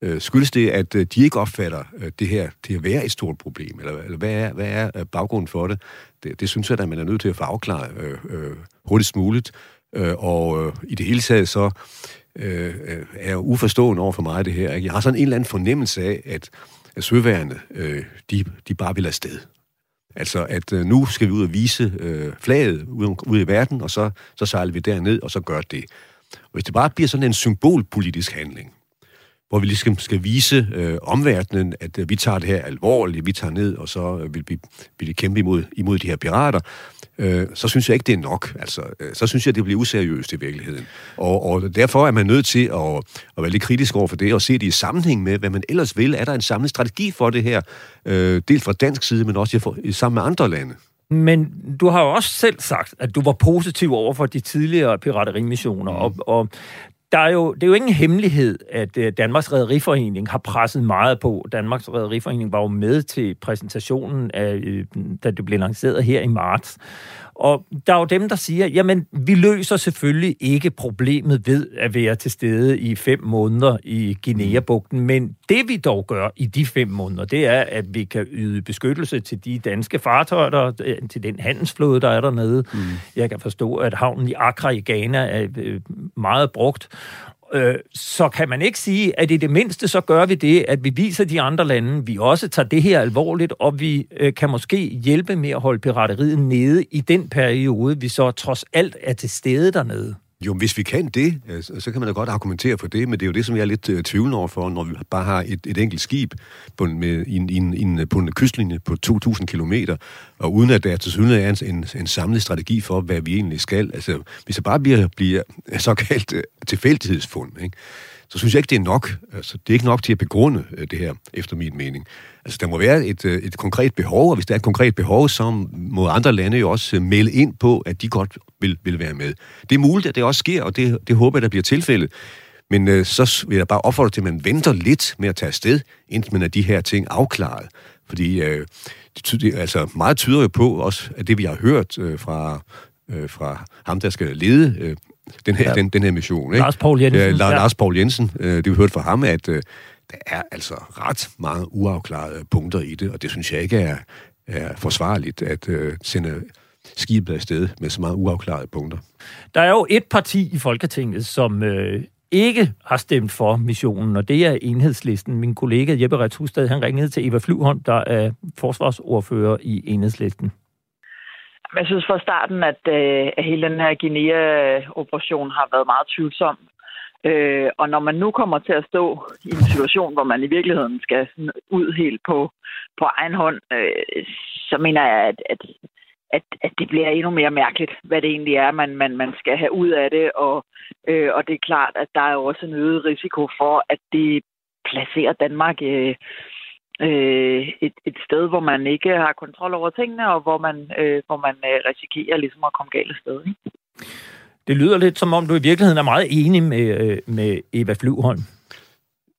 Øh, skyldes det, at øh, de ikke opfatter øh, det her til at være et stort problem? Eller, eller hvad, er, hvad er øh, baggrunden for det? det? Det synes jeg, at man er nødt til at få afklaret øh, øh, hurtigst muligt. Øh, og øh, i det hele taget så øh, er jeg uforstående over for mig det her. Jeg har sådan en eller anden fornemmelse af, at, at søværende, øh, de, de bare vil afsted. Altså, at øh, nu skal vi ud og vise øh, flaget ude, ude i verden, og så, så sejler vi derned, og så gør det. Og hvis det bare bliver sådan en symbolpolitisk handling, hvor vi ligesom skal vise øh, omverdenen, at øh, vi tager det her alvorligt, vi tager ned, og så øh, vil vi, vil vi kæmpe imod, imod de her pirater, øh, så synes jeg ikke, det er nok. Altså, øh, så synes jeg, det bliver useriøst i virkeligheden. Og, og derfor er man nødt til at, at være lidt kritisk over for det, og se det i sammenhæng med, hvad man ellers vil. Er der en samlet strategi for det her, øh, dels fra dansk side, men også for, sammen med andre lande? Men du har jo også selv sagt, at du var positiv over for de tidligere piraterimissioner, mm. og, og der er jo, det er jo ingen hemmelighed, at øh, Danmarks Rederiforening har presset meget på. Danmarks Rederiforening var jo med til præsentationen, af, øh, da det blev lanceret her i marts. Og der er jo dem, der siger, jamen, vi løser selvfølgelig ikke problemet ved at være til stede i fem måneder i Guinea-bugten, men det vi dog gør i de fem måneder, det er, at vi kan yde beskyttelse til de danske fartøjer, der, til den handelsflåde, der er dernede. Mm. Jeg kan forstå, at havnen i Accra i Ghana er øh, meget brugt, øh, så kan man ikke sige, at i det mindste så gør vi det, at vi viser de andre lande, vi også tager det her alvorligt, og vi øh, kan måske hjælpe med at holde pirateriet nede i den periode, vi så trods alt er til stede dernede. Jo, hvis vi kan det, altså, så kan man da godt argumentere for det, men det er jo det, som jeg er lidt øh, tvivlende over for, når vi bare har et, et enkelt skib på en, med, en, en, en, på en kystlinje på 2.000 km, og uden at der til synligheden er en, en, en samlet strategi for, hvad vi egentlig skal. Altså, hvis det bare bliver, bliver såkaldt øh, tilfældighedsfund, ikke? så synes jeg ikke, det er nok. Altså, det er ikke nok til at begrunde øh, det her, efter min mening. Altså, der må være et, et konkret behov, og hvis der er et konkret behov, så må andre lande jo også melde ind på, at de godt vil, vil være med. Det er muligt, at det også sker, og det, det håber jeg, der bliver tilfældet. Men øh, så vil jeg bare opfordre til, at man venter lidt med at tage afsted, indtil man er de her ting afklaret. Fordi øh, det, tyder, altså, meget tyder jo på, også at det vi har hørt øh, fra, øh, fra ham, der skal lede øh, den, her, ja. den, den her mission. Ikke? Lars Paul Jensen. Ja, La, ja. Lars Paul Jensen. Øh, det vi hørt fra ham, at øh, der er altså ret mange uafklarede punkter i det, og det synes jeg ikke er, er forsvarligt at øh, sende skibet afsted med så meget uafklarede punkter. Der er jo et parti i Folketinget, som øh, ikke har stemt for missionen, og det er enhedslisten. Min kollega Jeppe Rets Hustad, han ringede til Eva Flyvholm, der er forsvarsordfører i enhedslisten. Jeg synes fra starten, at, øh, at hele den her Guinea-operation har været meget tvivlsom. Øh, og når man nu kommer til at stå i en situation, hvor man i virkeligheden skal ud helt på, på egen hånd, øh, så mener jeg, at, at, at, at det bliver endnu mere mærkeligt, hvad det egentlig er, man, man, man skal have ud af det. Og, øh, og det er klart, at der er jo også en øget risiko for, at det placerer Danmark øh, øh, et, et sted, hvor man ikke har kontrol over tingene, og hvor man, øh, hvor man øh, risikerer ligesom at komme galt af sted. Ikke? Det lyder lidt som om, du i virkeligheden er meget enig med, øh, med Eva Flyvholm.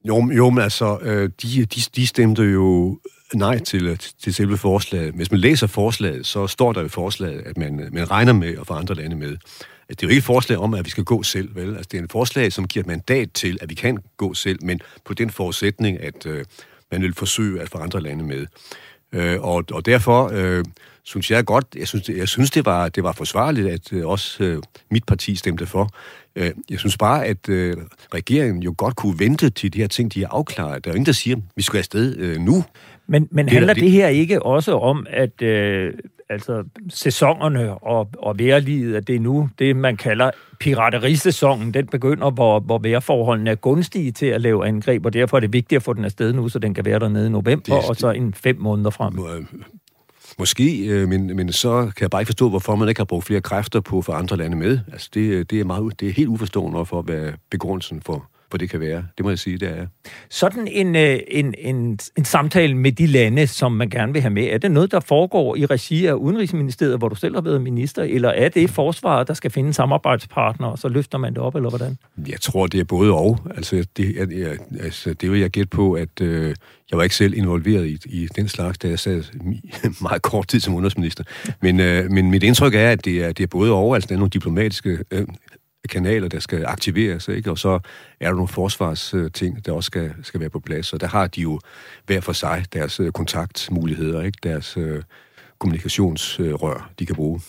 Jo, jo men altså, øh, de, de, de stemte jo nej til, øh, til selve forslaget. Hvis man læser forslaget, så står der i forslaget, at man, øh, man regner med at få andre lande med. Det er jo ikke et forslag om, at vi skal gå selv, vel? Altså, det er et forslag, som giver et mandat til, at vi kan gå selv, men på den forudsætning, at øh, man vil forsøge at få andre lande med. Øh, og, og derfor øh, synes jeg godt, jeg synes, jeg synes det, var, det var forsvarligt, at øh, også øh, mit parti stemte for. Øh, jeg synes bare, at øh, regeringen jo godt kunne vente til de her ting, de er afklaret. Der er jo ingen, der siger, at vi skal afsted øh, nu. Men, men handler det, det her ikke også om, at øh, altså, sæsonerne og, og vejrlivet, at det er nu det, man kalder piraterisæsonen, den begynder, hvor, hvor vejrforholdene er gunstige til at lave angreb, og derfor er det vigtigt at få den afsted nu, så den kan være dernede i november, det, og så en fem måneder frem. Må, Måske, øh, men, men så kan jeg bare ikke forstå, hvorfor man ikke har brugt flere kræfter på for andre lande med. Altså, det, det, er, meget, det er helt uforstående for, hvad begrundelsen for, hvor det kan være. Det må jeg sige, det er. Sådan en, øh, en, en, en samtale med de lande, som man gerne vil have med, er det noget, der foregår i regi af Udenrigsministeriet, hvor du selv har været minister, eller er det forsvaret, der skal finde samarbejdspartnere, og så løfter man det op, eller hvordan? Jeg tror, det er både og. Altså, det, jeg, jeg, altså, det vil jeg gætte på, at øh, jeg var ikke selv involveret i, i den slags, da jeg sad meget kort tid som udenrigsminister. Men, øh, men mit indtryk er, at det er, det er både og. Altså, der er nogle diplomatiske øh, kanaler, der skal aktiveres, ikke? og så er der nogle forsvarsting, der også skal, skal være på plads, og der har de jo hver for sig deres øh, kontaktmuligheder, ikke? deres øh, kommunikationsrør, de kan bruge.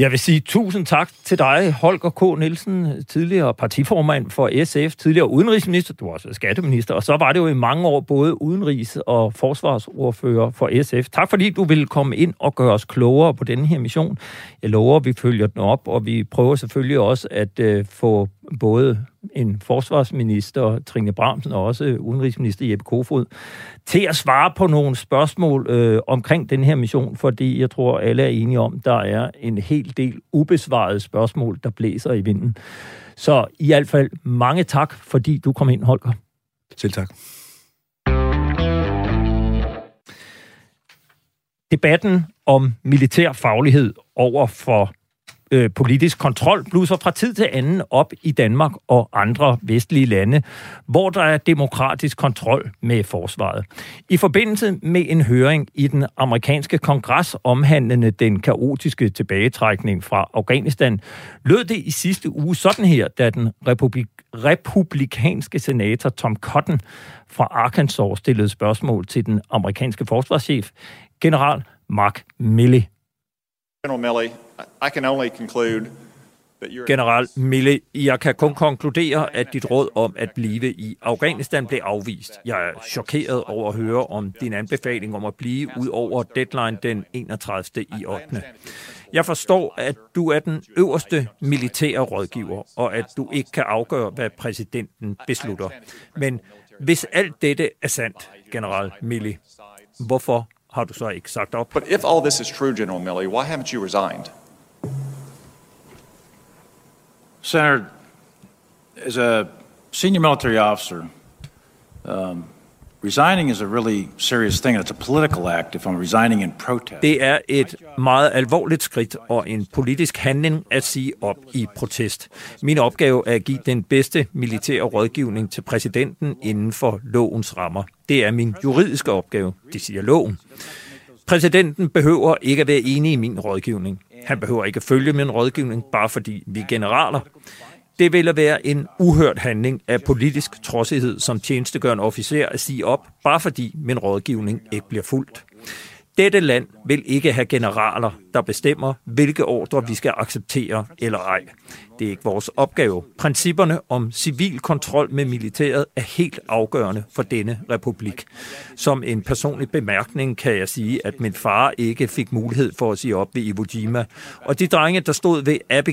Jeg vil sige tusind tak til dig, Holger K. Nielsen, tidligere partiformand for SF, tidligere udenrigsminister, du var også skatteminister, og så var det jo i mange år både udenrigs- og forsvarsordfører for SF. Tak fordi du ville komme ind og gøre os klogere på denne her mission. Jeg lover, at vi følger den op, og vi prøver selvfølgelig også at øh, få både en forsvarsminister, Trine Bramsen, og også udenrigsminister Jeppe Kofod, til at svare på nogle spørgsmål øh, omkring den her mission, fordi jeg tror, alle er enige om, der er en hel del ubesvarede spørgsmål, der blæser i vinden. Så i hvert fald mange tak, fordi du kom ind, Holger. Selv tak. Debatten om militær faglighed over for øh, politisk kontrol bluser fra tid til anden op i Danmark og andre vestlige lande, hvor der er demokratisk kontrol med forsvaret. I forbindelse med en høring i den amerikanske kongres omhandlende den kaotiske tilbagetrækning fra Afghanistan, lød det i sidste uge sådan her, da den republik republikanske senator Tom Cotton fra Arkansas stillede spørgsmål til den amerikanske forsvarschef, general Mark Milley. General Milley, Mille, jeg kan kun konkludere, at dit råd om at blive i Afghanistan blev afvist. Jeg er chokeret over at høre om din anbefaling om at blive ud over deadline den 31. i 8. Jeg forstår, at du er den øverste militære rådgiver, og at du ikke kan afgøre, hvad præsidenten beslutter. Men hvis alt dette er sandt, general Milley, hvorfor har du så ikke sagt? But if all this is true, General Milley, why haven't you resigned? Senator, as a senior military officer, um, resigning is a really serious thing. It's a political act if I'm resigning in protest. Det er et meget alvorligt skridt og en politisk handling at sige op i protest. Min opgave er at give den bedste militære rådgivning til præsidenten inden for lovens rammer. Det er min juridiske opgave, det siger loven. Præsidenten behøver ikke at være enig i min rådgivning. Han behøver ikke at følge min rådgivning, bare fordi vi er generaler. Det ville være en uhørt handling af politisk trodsighed som tjenestegørende officer at sige op, bare fordi min rådgivning ikke bliver fuldt. Dette land vil ikke have generaler, der bestemmer, hvilke ordre vi skal acceptere eller ej. Det er ikke vores opgave. Principperne om civil kontrol med militæret er helt afgørende for denne republik. Som en personlig bemærkning kan jeg sige, at min far ikke fik mulighed for at sige op ved Iwo Jima, og de drenge, der stod ved Abbey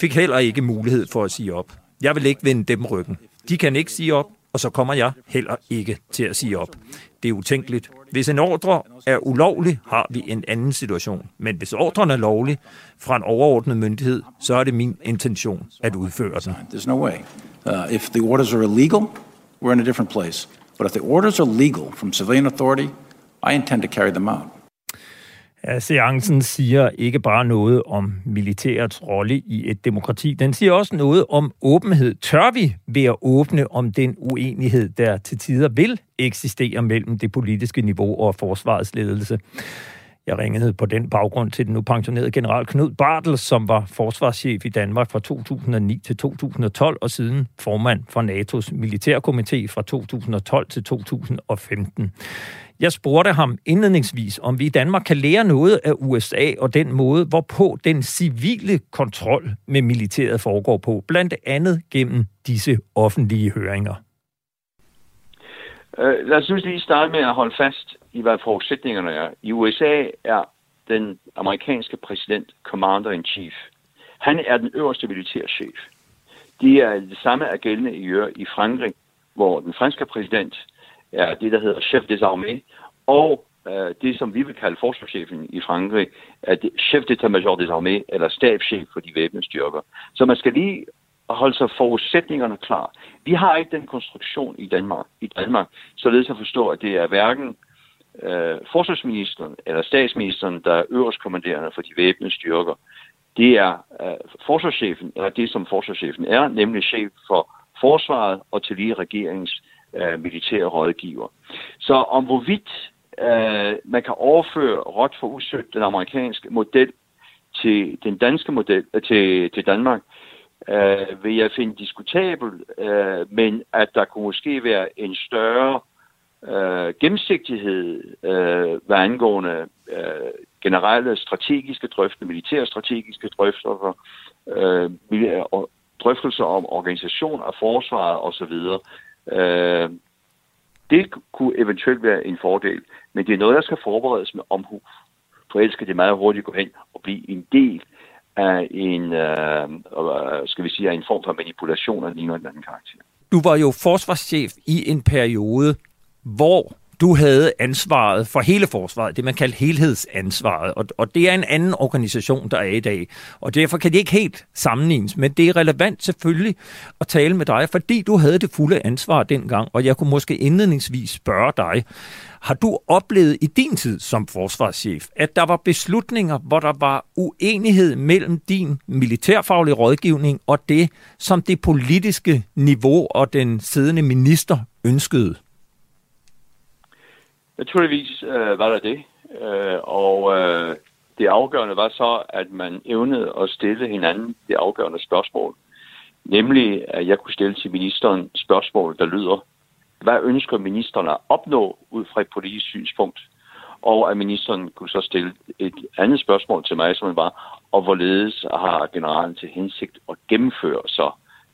fik heller ikke mulighed for at sige op. Jeg vil ikke vende dem ryggen. De kan ikke sige op, og så kommer jeg heller ikke til at sige op. Det er utænkeligt. Hvis en ordre er ulovlig, har vi en anden situation. Men hvis ordren er lovlig fra en overordnet myndighed, så er det min intention at udføre den. There's no way. Uh, if the orders are illegal, we're in a different place. But if the orders are legal from civilian authority, I intend to carry them out. Ja, seancen siger ikke bare noget om militærets rolle i et demokrati, den siger også noget om åbenhed. Tør vi ved at åbne om den uenighed, der til tider vil eksistere mellem det politiske niveau og forsvarets ledelse? Jeg ringede på den baggrund til den nu pensionerede general Knud Bartel, som var forsvarschef i Danmark fra 2009 til 2012, og siden formand for NATO's militærkomité fra 2012 til 2015. Jeg spurgte ham indledningsvis, om vi i Danmark kan lære noget af USA og den måde, hvorpå den civile kontrol med militæret foregår på, blandt andet gennem disse offentlige høringer. Uh, lad os lige starte med at holde fast i, hvad forudsætningerne er. I USA er den amerikanske præsident commander-in-chief. Han er den øverste militærchef. Det er det samme er gældende i, i Frankrig, hvor den franske præsident er det, der hedder chef des armées, og øh, det, som vi vil kalde forsvarschefen i Frankrig, er det chef d'état-major des armées, eller stabschef for de væbnede styrker. Så man skal lige holde sig forudsætningerne klar. Vi har ikke den konstruktion i Danmark, i Danmark således at forstå, at det er hverken øh, forsvarsministeren eller statsministeren, der er øverstkommanderende for de væbnede styrker. Det er øh, forsvarschefen, eller det som forsvarschefen er, nemlig chef for forsvaret og til lige regeringens øh, militære rådgiver. Så om hvorvidt øh, man kan overføre råt for usødt den amerikanske model til den danske model, øh, til, til Danmark, øh, vil jeg finde diskutabel, øh, men at der kunne måske være en større øh, gennemsigtighed, øh, hvad angående øh, generelle strategiske drøftelser, militære strategiske drøftelser, øh, drøftelser om organisation af forsvaret osv., Øh, det kunne eventuelt være en fordel, men det er noget, der skal forberedes med omhu. For ellers kan det meget hurtigt gå hen og blive en del af en, øh, øh skal vi sige, en form for manipulation af en eller anden karakter. Du var jo forsvarschef i en periode, hvor du havde ansvaret for hele forsvaret, det man kaldte helhedsansvaret, og, og det er en anden organisation, der er i dag. Og derfor kan det ikke helt sammenlignes, men det er relevant selvfølgelig at tale med dig, fordi du havde det fulde ansvar dengang, og jeg kunne måske indledningsvis spørge dig, har du oplevet i din tid som forsvarschef, at der var beslutninger, hvor der var uenighed mellem din militærfaglige rådgivning og det, som det politiske niveau og den siddende minister ønskede? Naturligvis øh, var der det, øh, og øh, det afgørende var så, at man evnede at stille hinanden det afgørende spørgsmål. Nemlig, at jeg kunne stille til ministeren spørgsmål, der lyder, hvad ønsker ministeren at opnå ud fra et politisk synspunkt? Og at ministeren kunne så stille et andet spørgsmål til mig, som var, og hvorledes har generalen til hensigt at gennemføre så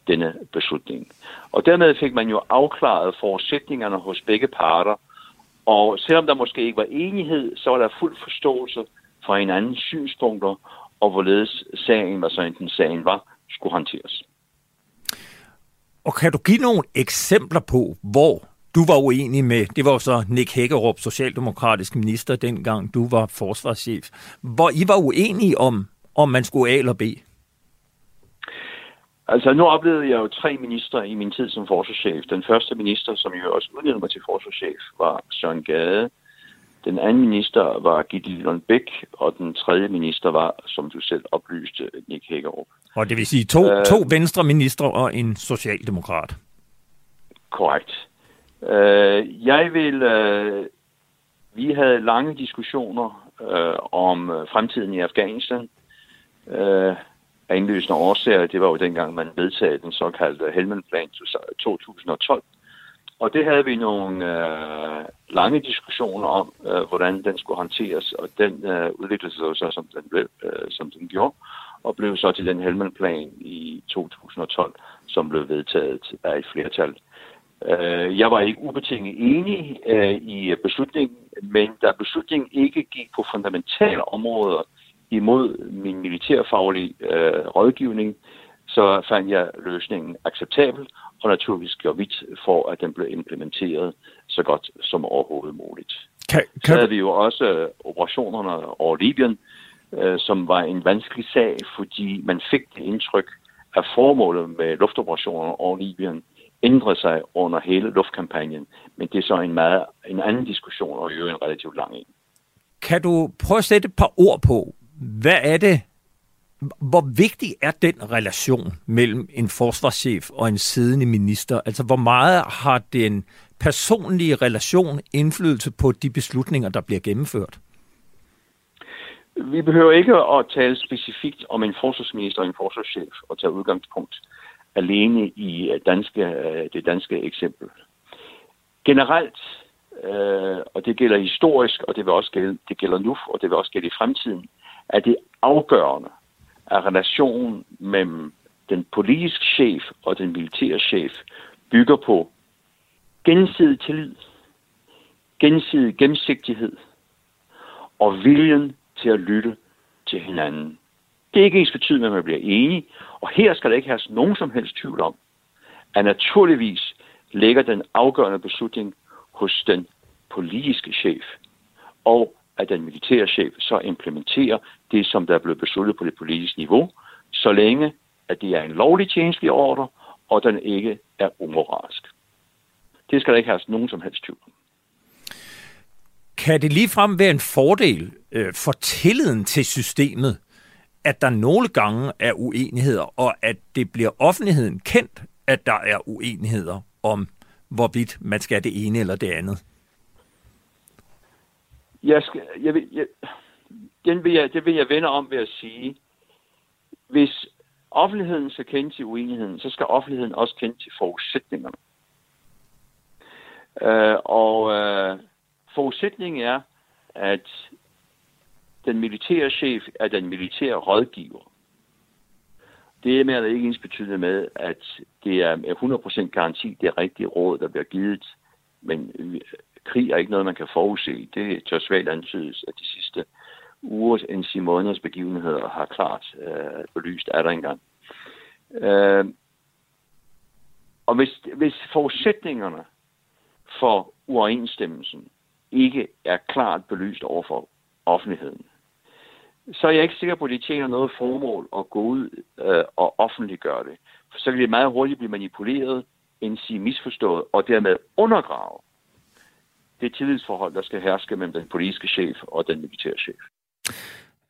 denne beslutning. Og dermed fik man jo afklaret forudsætningerne hos begge parter, og selvom der måske ikke var enighed, så var der fuld forståelse for hinandens synspunkter, og hvorledes sagen, hvad så enten sagen var, skulle håndteres. Og kan du give nogle eksempler på, hvor du var uenig med, det var så Nick Hækkerup, socialdemokratisk minister, dengang du var forsvarschef, hvor I var uenige om, om man skulle A eller B? Altså, nu oplevede jeg jo tre minister i min tid som forsvarschef. Den første minister, som jo også udnævnte mig til forsvarschef, var Søren Gade. Den anden minister var Gideon Bæk, og den tredje minister var, som du selv oplyste, Nick Hækkerup. Og det vil sige to, uh, to venstre ministre og en socialdemokrat. Korrekt. Uh, jeg vil... Uh, vi havde lange diskussioner uh, om fremtiden i Afghanistan. Uh, af indløsende årsager. Det var jo dengang, man vedtagede den såkaldte Helmenplan 2012. Og det havde vi nogle øh, lange diskussioner om, øh, hvordan den skulle håndteres, og den øh, udviklede sig så, som den, blev, øh, som den gjorde, og blev så til den Helmand-plan i 2012, som blev vedtaget af et flertal. Øh, jeg var ikke ubetinget enig øh, i beslutningen, men da beslutningen ikke gik på fundamentale områder imod min militærfaglige øh, rådgivning, så fandt jeg løsningen acceptabel, og naturligvis gjorde vidt for, at den blev implementeret så godt som overhovedet muligt. Kan, kan... Så havde vi jo også øh, operationerne over Libyen, øh, som var en vanskelig sag, fordi man fik det indtryk, at formålet med luftoperationerne over Libyen ændrede sig under hele luftkampagnen. Men det er så en, meget, en anden diskussion, og jo en relativt lang en. Kan du prøve at sætte et par ord på, hvad er det, hvor vigtig er den relation mellem en forsvarschef og en siddende minister? Altså, hvor meget har den personlige relation indflydelse på de beslutninger, der bliver gennemført? Vi behøver ikke at tale specifikt om en forsvarsminister og en forsvarschef og tage udgangspunkt alene i øh, danske, øh, det danske eksempel. Generelt, øh, og det gælder historisk, og det vil også gælde, det gælder nu, og det vil også gælde i fremtiden, er det afgørende, at relationen mellem den politiske chef og den militære chef bygger på gensidig tillid, gensidig gennemsigtighed og viljen til at lytte til hinanden. Det er ikke ens betydning, at man bliver enige, og her skal der ikke have nogen som helst tvivl om, at naturligvis ligger den afgørende beslutning hos den politiske chef, og at den militære chef så implementerer det, som der er blevet besluttet på det politiske niveau, så længe at det er en lovlig tjenestelig ordre, og den ikke er umoralsk. Det skal der ikke have nogen som helst tvivl om. Kan det ligefrem være en fordel øh, for tilliden til systemet, at der nogle gange er uenigheder, og at det bliver offentligheden kendt, at der er uenigheder om, hvorvidt man skal det ene eller det andet? Jeg skal, jeg vil, jeg, den vil jeg, det vil jeg vende om ved at sige, hvis offentligheden skal kende til uenigheden, så skal offentligheden også kende til forudsætningerne. Øh, og øh, forudsætningen er, at den militære chef er den militære rådgiver. Det er med ikke ens betydende med, at det er 100% garanti, det er rigtige råd, der bliver givet. Men krig er ikke noget, man kan forudse. Det tør svagt antydes, at de sidste ugers end sige måneders begivenheder har klart øh, belyst, er der engang. Øh, og hvis, hvis forudsætningerne for uoverensstemmelsen ikke er klart belyst over for offentligheden, så er jeg ikke sikker på, at det tjener noget formål at gå ud øh, og offentliggøre det. For så kan det meget hurtigt blive manipuleret, end sige misforstået, og dermed undergrave det tillidsforhold, der skal herske mellem den politiske chef og den militære chef.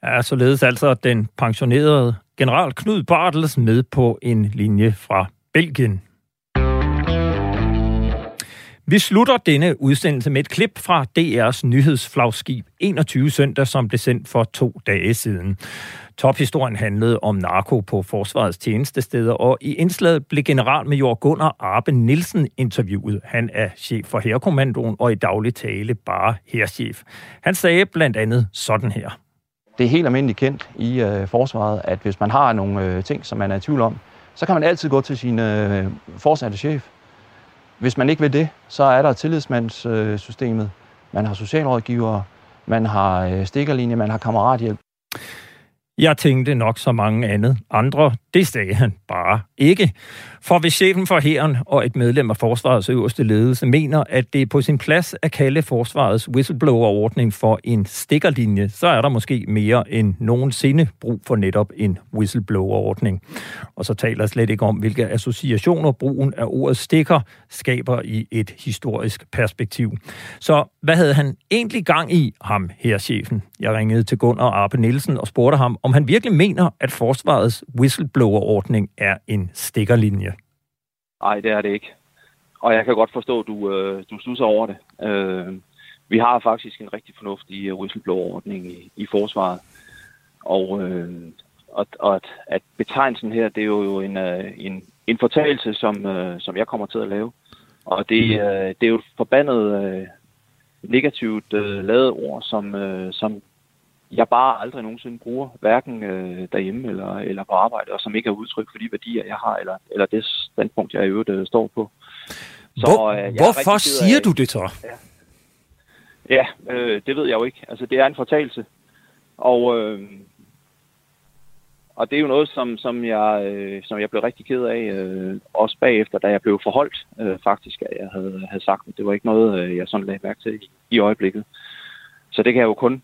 Er således altså den pensionerede general Knud Bartels med på en linje fra Belgien. Vi slutter denne udsendelse med et klip fra DR's nyhedsflagskib 21 søndag, som blev sendt for to dage siden. Tophistorien handlede om narko på forsvarets tjenestesteder, og i indslaget blev generalmajor Gunnar Arbe Nielsen interviewet. Han er chef for herrekommandoen og i daglig tale bare herrchef. Han sagde blandt andet sådan her. Det er helt almindeligt kendt i øh, forsvaret, at hvis man har nogle øh, ting, som man er i tvivl om, så kan man altid gå til sin øh, forsatte chef. Hvis man ikke vil det, så er der tillidsmandssystemet, man har socialrådgivere, man har øh, stikkerlinje, man har kammerathjælp. Jeg tænkte nok så mange andet andre. Det sagde han bare ikke. For hvis chefen for hæren og et medlem af forsvarets øverste ledelse mener, at det er på sin plads at kalde forsvarets whistleblower-ordning for en stikkerlinje, så er der måske mere end nogensinde brug for netop en whistleblower-ordning. Og så taler jeg slet ikke om, hvilke associationer brugen af ordet stikker skaber i et historisk perspektiv. Så hvad havde han egentlig gang i, ham her chefen? Jeg ringede til Gunnar Arpe Nielsen og spurgte ham, om han virkelig mener, at forsvarets whistleblower-ordning er en stikkerlinje. Nej, det er det ikke. Og jeg kan godt forstå, at du, øh, du stusser over det. Øh, vi har faktisk en rigtig fornuftig øh, whistleblower-ordning i, i forsvaret. Og, øh, og, og at, at betegnelsen her, det er jo en, øh, en, en fortalelse, som, øh, som jeg kommer til at lave. Og det, øh, det er jo et forbandet øh, negativt øh, lavet ord, som, øh, som jeg bare aldrig nogensinde bruger, hverken øh, derhjemme eller, eller på arbejde, og som ikke er udtryk for de værdier, jeg har, eller, eller det standpunkt, jeg i øvrigt øh, står på. Så, Hvor, øh, hvorfor siger af, du det så? Ja, ja øh, det ved jeg jo ikke. Altså, det er en fortalelse. Og, øh, og det er jo noget, som, som, jeg, øh, som jeg blev rigtig ked af, øh, også bagefter, da jeg blev forholdt øh, faktisk, at jeg havde, havde sagt, at det var ikke noget, øh, jeg sådan lagde mærke til i, i øjeblikket. Så det kan jeg jo kun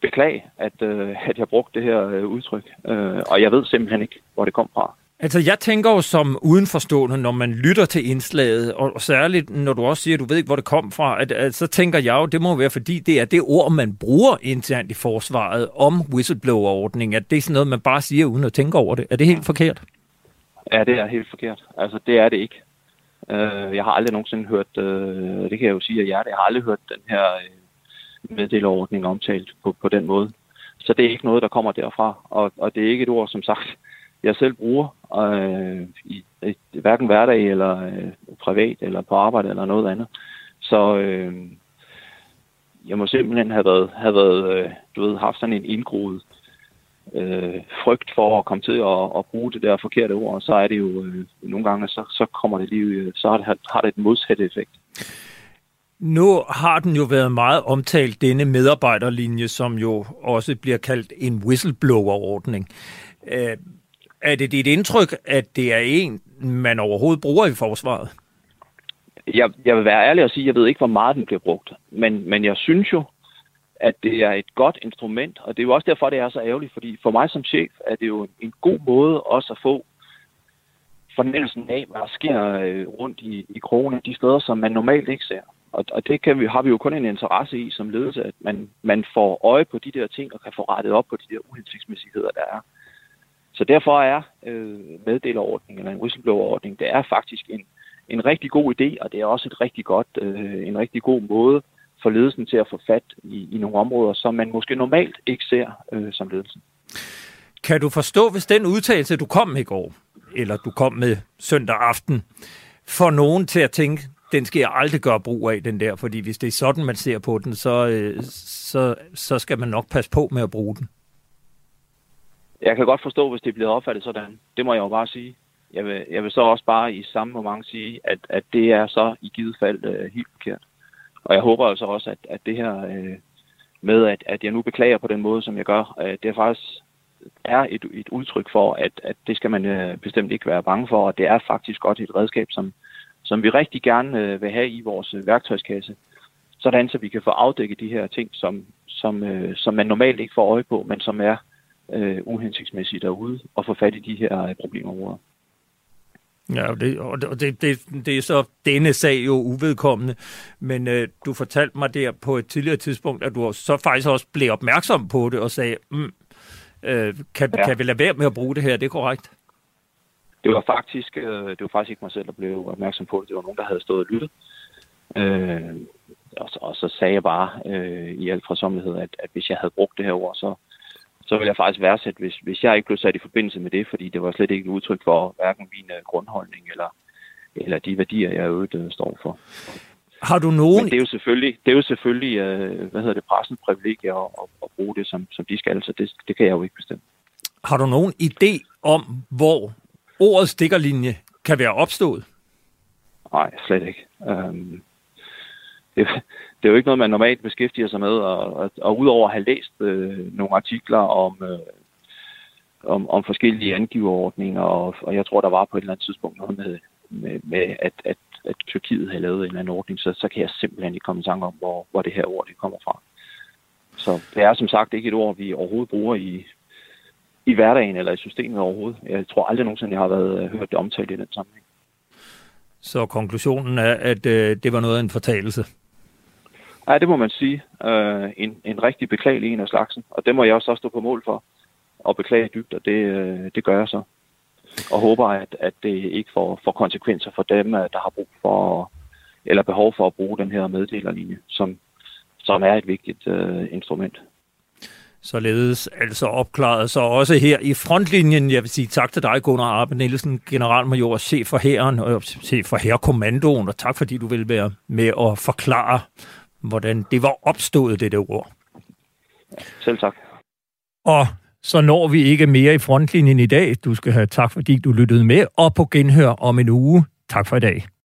beklage, at, øh, at jeg brugte det her øh, udtryk. Øh, og jeg ved simpelthen ikke, hvor det kom fra. Altså, jeg tænker jo som udenforstående, når man lytter til indslaget, og særligt når du også siger, at du ved ikke, hvor det kom fra, at, at så tænker jeg jo, det må være, fordi det er det ord, man bruger internt i forsvaret om whistleblower-ordning, at det er sådan noget, man bare siger uden at tænke over det. Er det helt forkert? Ja, det er helt forkert. Altså, det er det ikke. Uh, jeg har aldrig nogensinde hørt, uh, det kan jeg jo sige at jeg, jeg har aldrig hørt den her uh, meddelerordning omtalt på, på den måde. Så det er ikke noget, der kommer derfra, og, og det er ikke et ord, som sagt, jeg selv bruger øh, i, i hverken hverdag eller øh, privat eller på arbejde eller noget andet. Så øh, jeg må simpelthen have været, have været øh, du ved, haft sådan en indgroet øh, frygt for at komme til at, at bruge det der forkerte ord, og så er det jo øh, nogle gange, så, så kommer det lige, så har det, har det et modsatte effekt. Nu har den jo været meget omtalt, denne medarbejderlinje, som jo også bliver kaldt en whistleblower-ordning. Øh, er det dit indtryk, at det er en, man overhovedet bruger i forsvaret? Jeg, jeg vil være ærlig og sige, at jeg ved ikke, hvor meget den bliver brugt. Men, men jeg synes jo, at det er et godt instrument, og det er jo også derfor, det er så ærgerligt, fordi for mig som chef er det jo en god måde også at få fornemmelsen af, hvad der sker øh, rundt i, i krogen, de steder, som man normalt ikke ser. Og, og det kan vi, har vi jo kun en interesse i som ledelse, at man, man får øje på de der ting og kan få rettet op på de der uhensigtsmæssigheder, der er. Så derfor er øh, meddelerordningen eller en whistleblowerordning, det er faktisk en, en rigtig god idé, og det er også et rigtig godt, øh, en rigtig god måde for ledelsen til at få fat i, i nogle områder, som man måske normalt ikke ser øh, som ledelsen. Kan du forstå, hvis den udtalelse, du kom med i går, eller du kom med søndag aften, får nogen til at tænke, den skal jeg aldrig gøre brug af, den der, fordi hvis det er sådan, man ser på den, så, øh, så, så skal man nok passe på med at bruge den. Jeg kan godt forstå, hvis det bliver opfattet sådan. Det må jeg jo bare sige. Jeg vil, jeg vil så også bare i samme moment sige, at, at det er så i givet fald øh, helt forkert. Og jeg håber altså også, at, at det her øh, med, at, at jeg nu beklager på den måde, som jeg gør, øh, det er faktisk er et, et udtryk for, at, at det skal man øh, bestemt ikke være bange for, og det er faktisk godt et redskab, som, som vi rigtig gerne uh, vil have i vores uh, værktøjskasse, sådan så vi kan få afdækket de her ting, som, som, uh, som man normalt ikke får øje på, men som er øh, uhensigtsmæssigt derude og få fat i de her øh, problemområder. Ja, og det, og det, det, det er så denne sag jo uvedkommende, men øh, du fortalte mig der på et tidligere tidspunkt, at du så faktisk også blev opmærksom på det og sagde, mm, øh, kan, ja. kan vi lade være med at bruge det her, det er korrekt? Det var faktisk, øh, det var faktisk ikke mig selv, der blev opmærksom på det, det var nogen, der havde stået og lyttet. Øh, og, så, og så sagde jeg bare øh, i al fredsomlighed, at, at hvis jeg havde brugt det her ord, så, så vil jeg faktisk værdsætte, hvis, hvis jeg ikke blev sat i forbindelse med det, fordi det var slet ikke et udtryk for hverken min uh, grundholdning eller, eller de værdier, jeg øvrigt uh, står for. Har du nogen... Men det er jo selvfølgelig, det er jo selvfølgelig uh, hvad hedder det, pressens privilegie at, at, at bruge det, som, som de skal, så det, det kan jeg jo ikke bestemme. Har du nogen idé om, hvor ordet stikkerlinje kan være opstået? Nej, slet ikke. Um, det, det er jo ikke noget, man normalt beskæftiger sig med, og, og, og udover at have læst øh, nogle artikler om, øh, om, om forskellige angiverordninger, og, og jeg tror, der var på et eller andet tidspunkt noget med, med, med at, at, at Tyrkiet havde lavet en eller anden ordning, så, så kan jeg simpelthen ikke komme i tanke om, hvor, hvor det her ord det kommer fra. Så det er som sagt ikke et ord, vi overhovedet bruger i, i hverdagen eller i systemet overhovedet. Jeg tror aldrig nogensinde, jeg har været øh, hørt det omtalt i den sammenhæng. Så konklusionen er, at øh, det var noget af en fortalelse? Ja, det må man sige. Øh, en, en rigtig beklagelig en af slagsen, og det må jeg også stå på mål for. Og beklage dybt, og det, øh, det gør jeg så. Og håber, at, at det ikke får, får konsekvenser for dem, øh, der har brug for, eller behov for at bruge den her meddelerlinje, som, som er et vigtigt øh, instrument. Således altså opklaret. Så også her i frontlinjen, jeg vil sige tak til dig, Gunnar Arbe Nielsen, generalmajor, chef for hæren og chef for herrekommandoen, og tak fordi du vil være med at forklare, hvordan det var opstået, det der ord. Selv tak. Og så når vi ikke mere i frontlinjen i dag. Du skal have tak, fordi du lyttede med, og på genhør om en uge. Tak for i dag.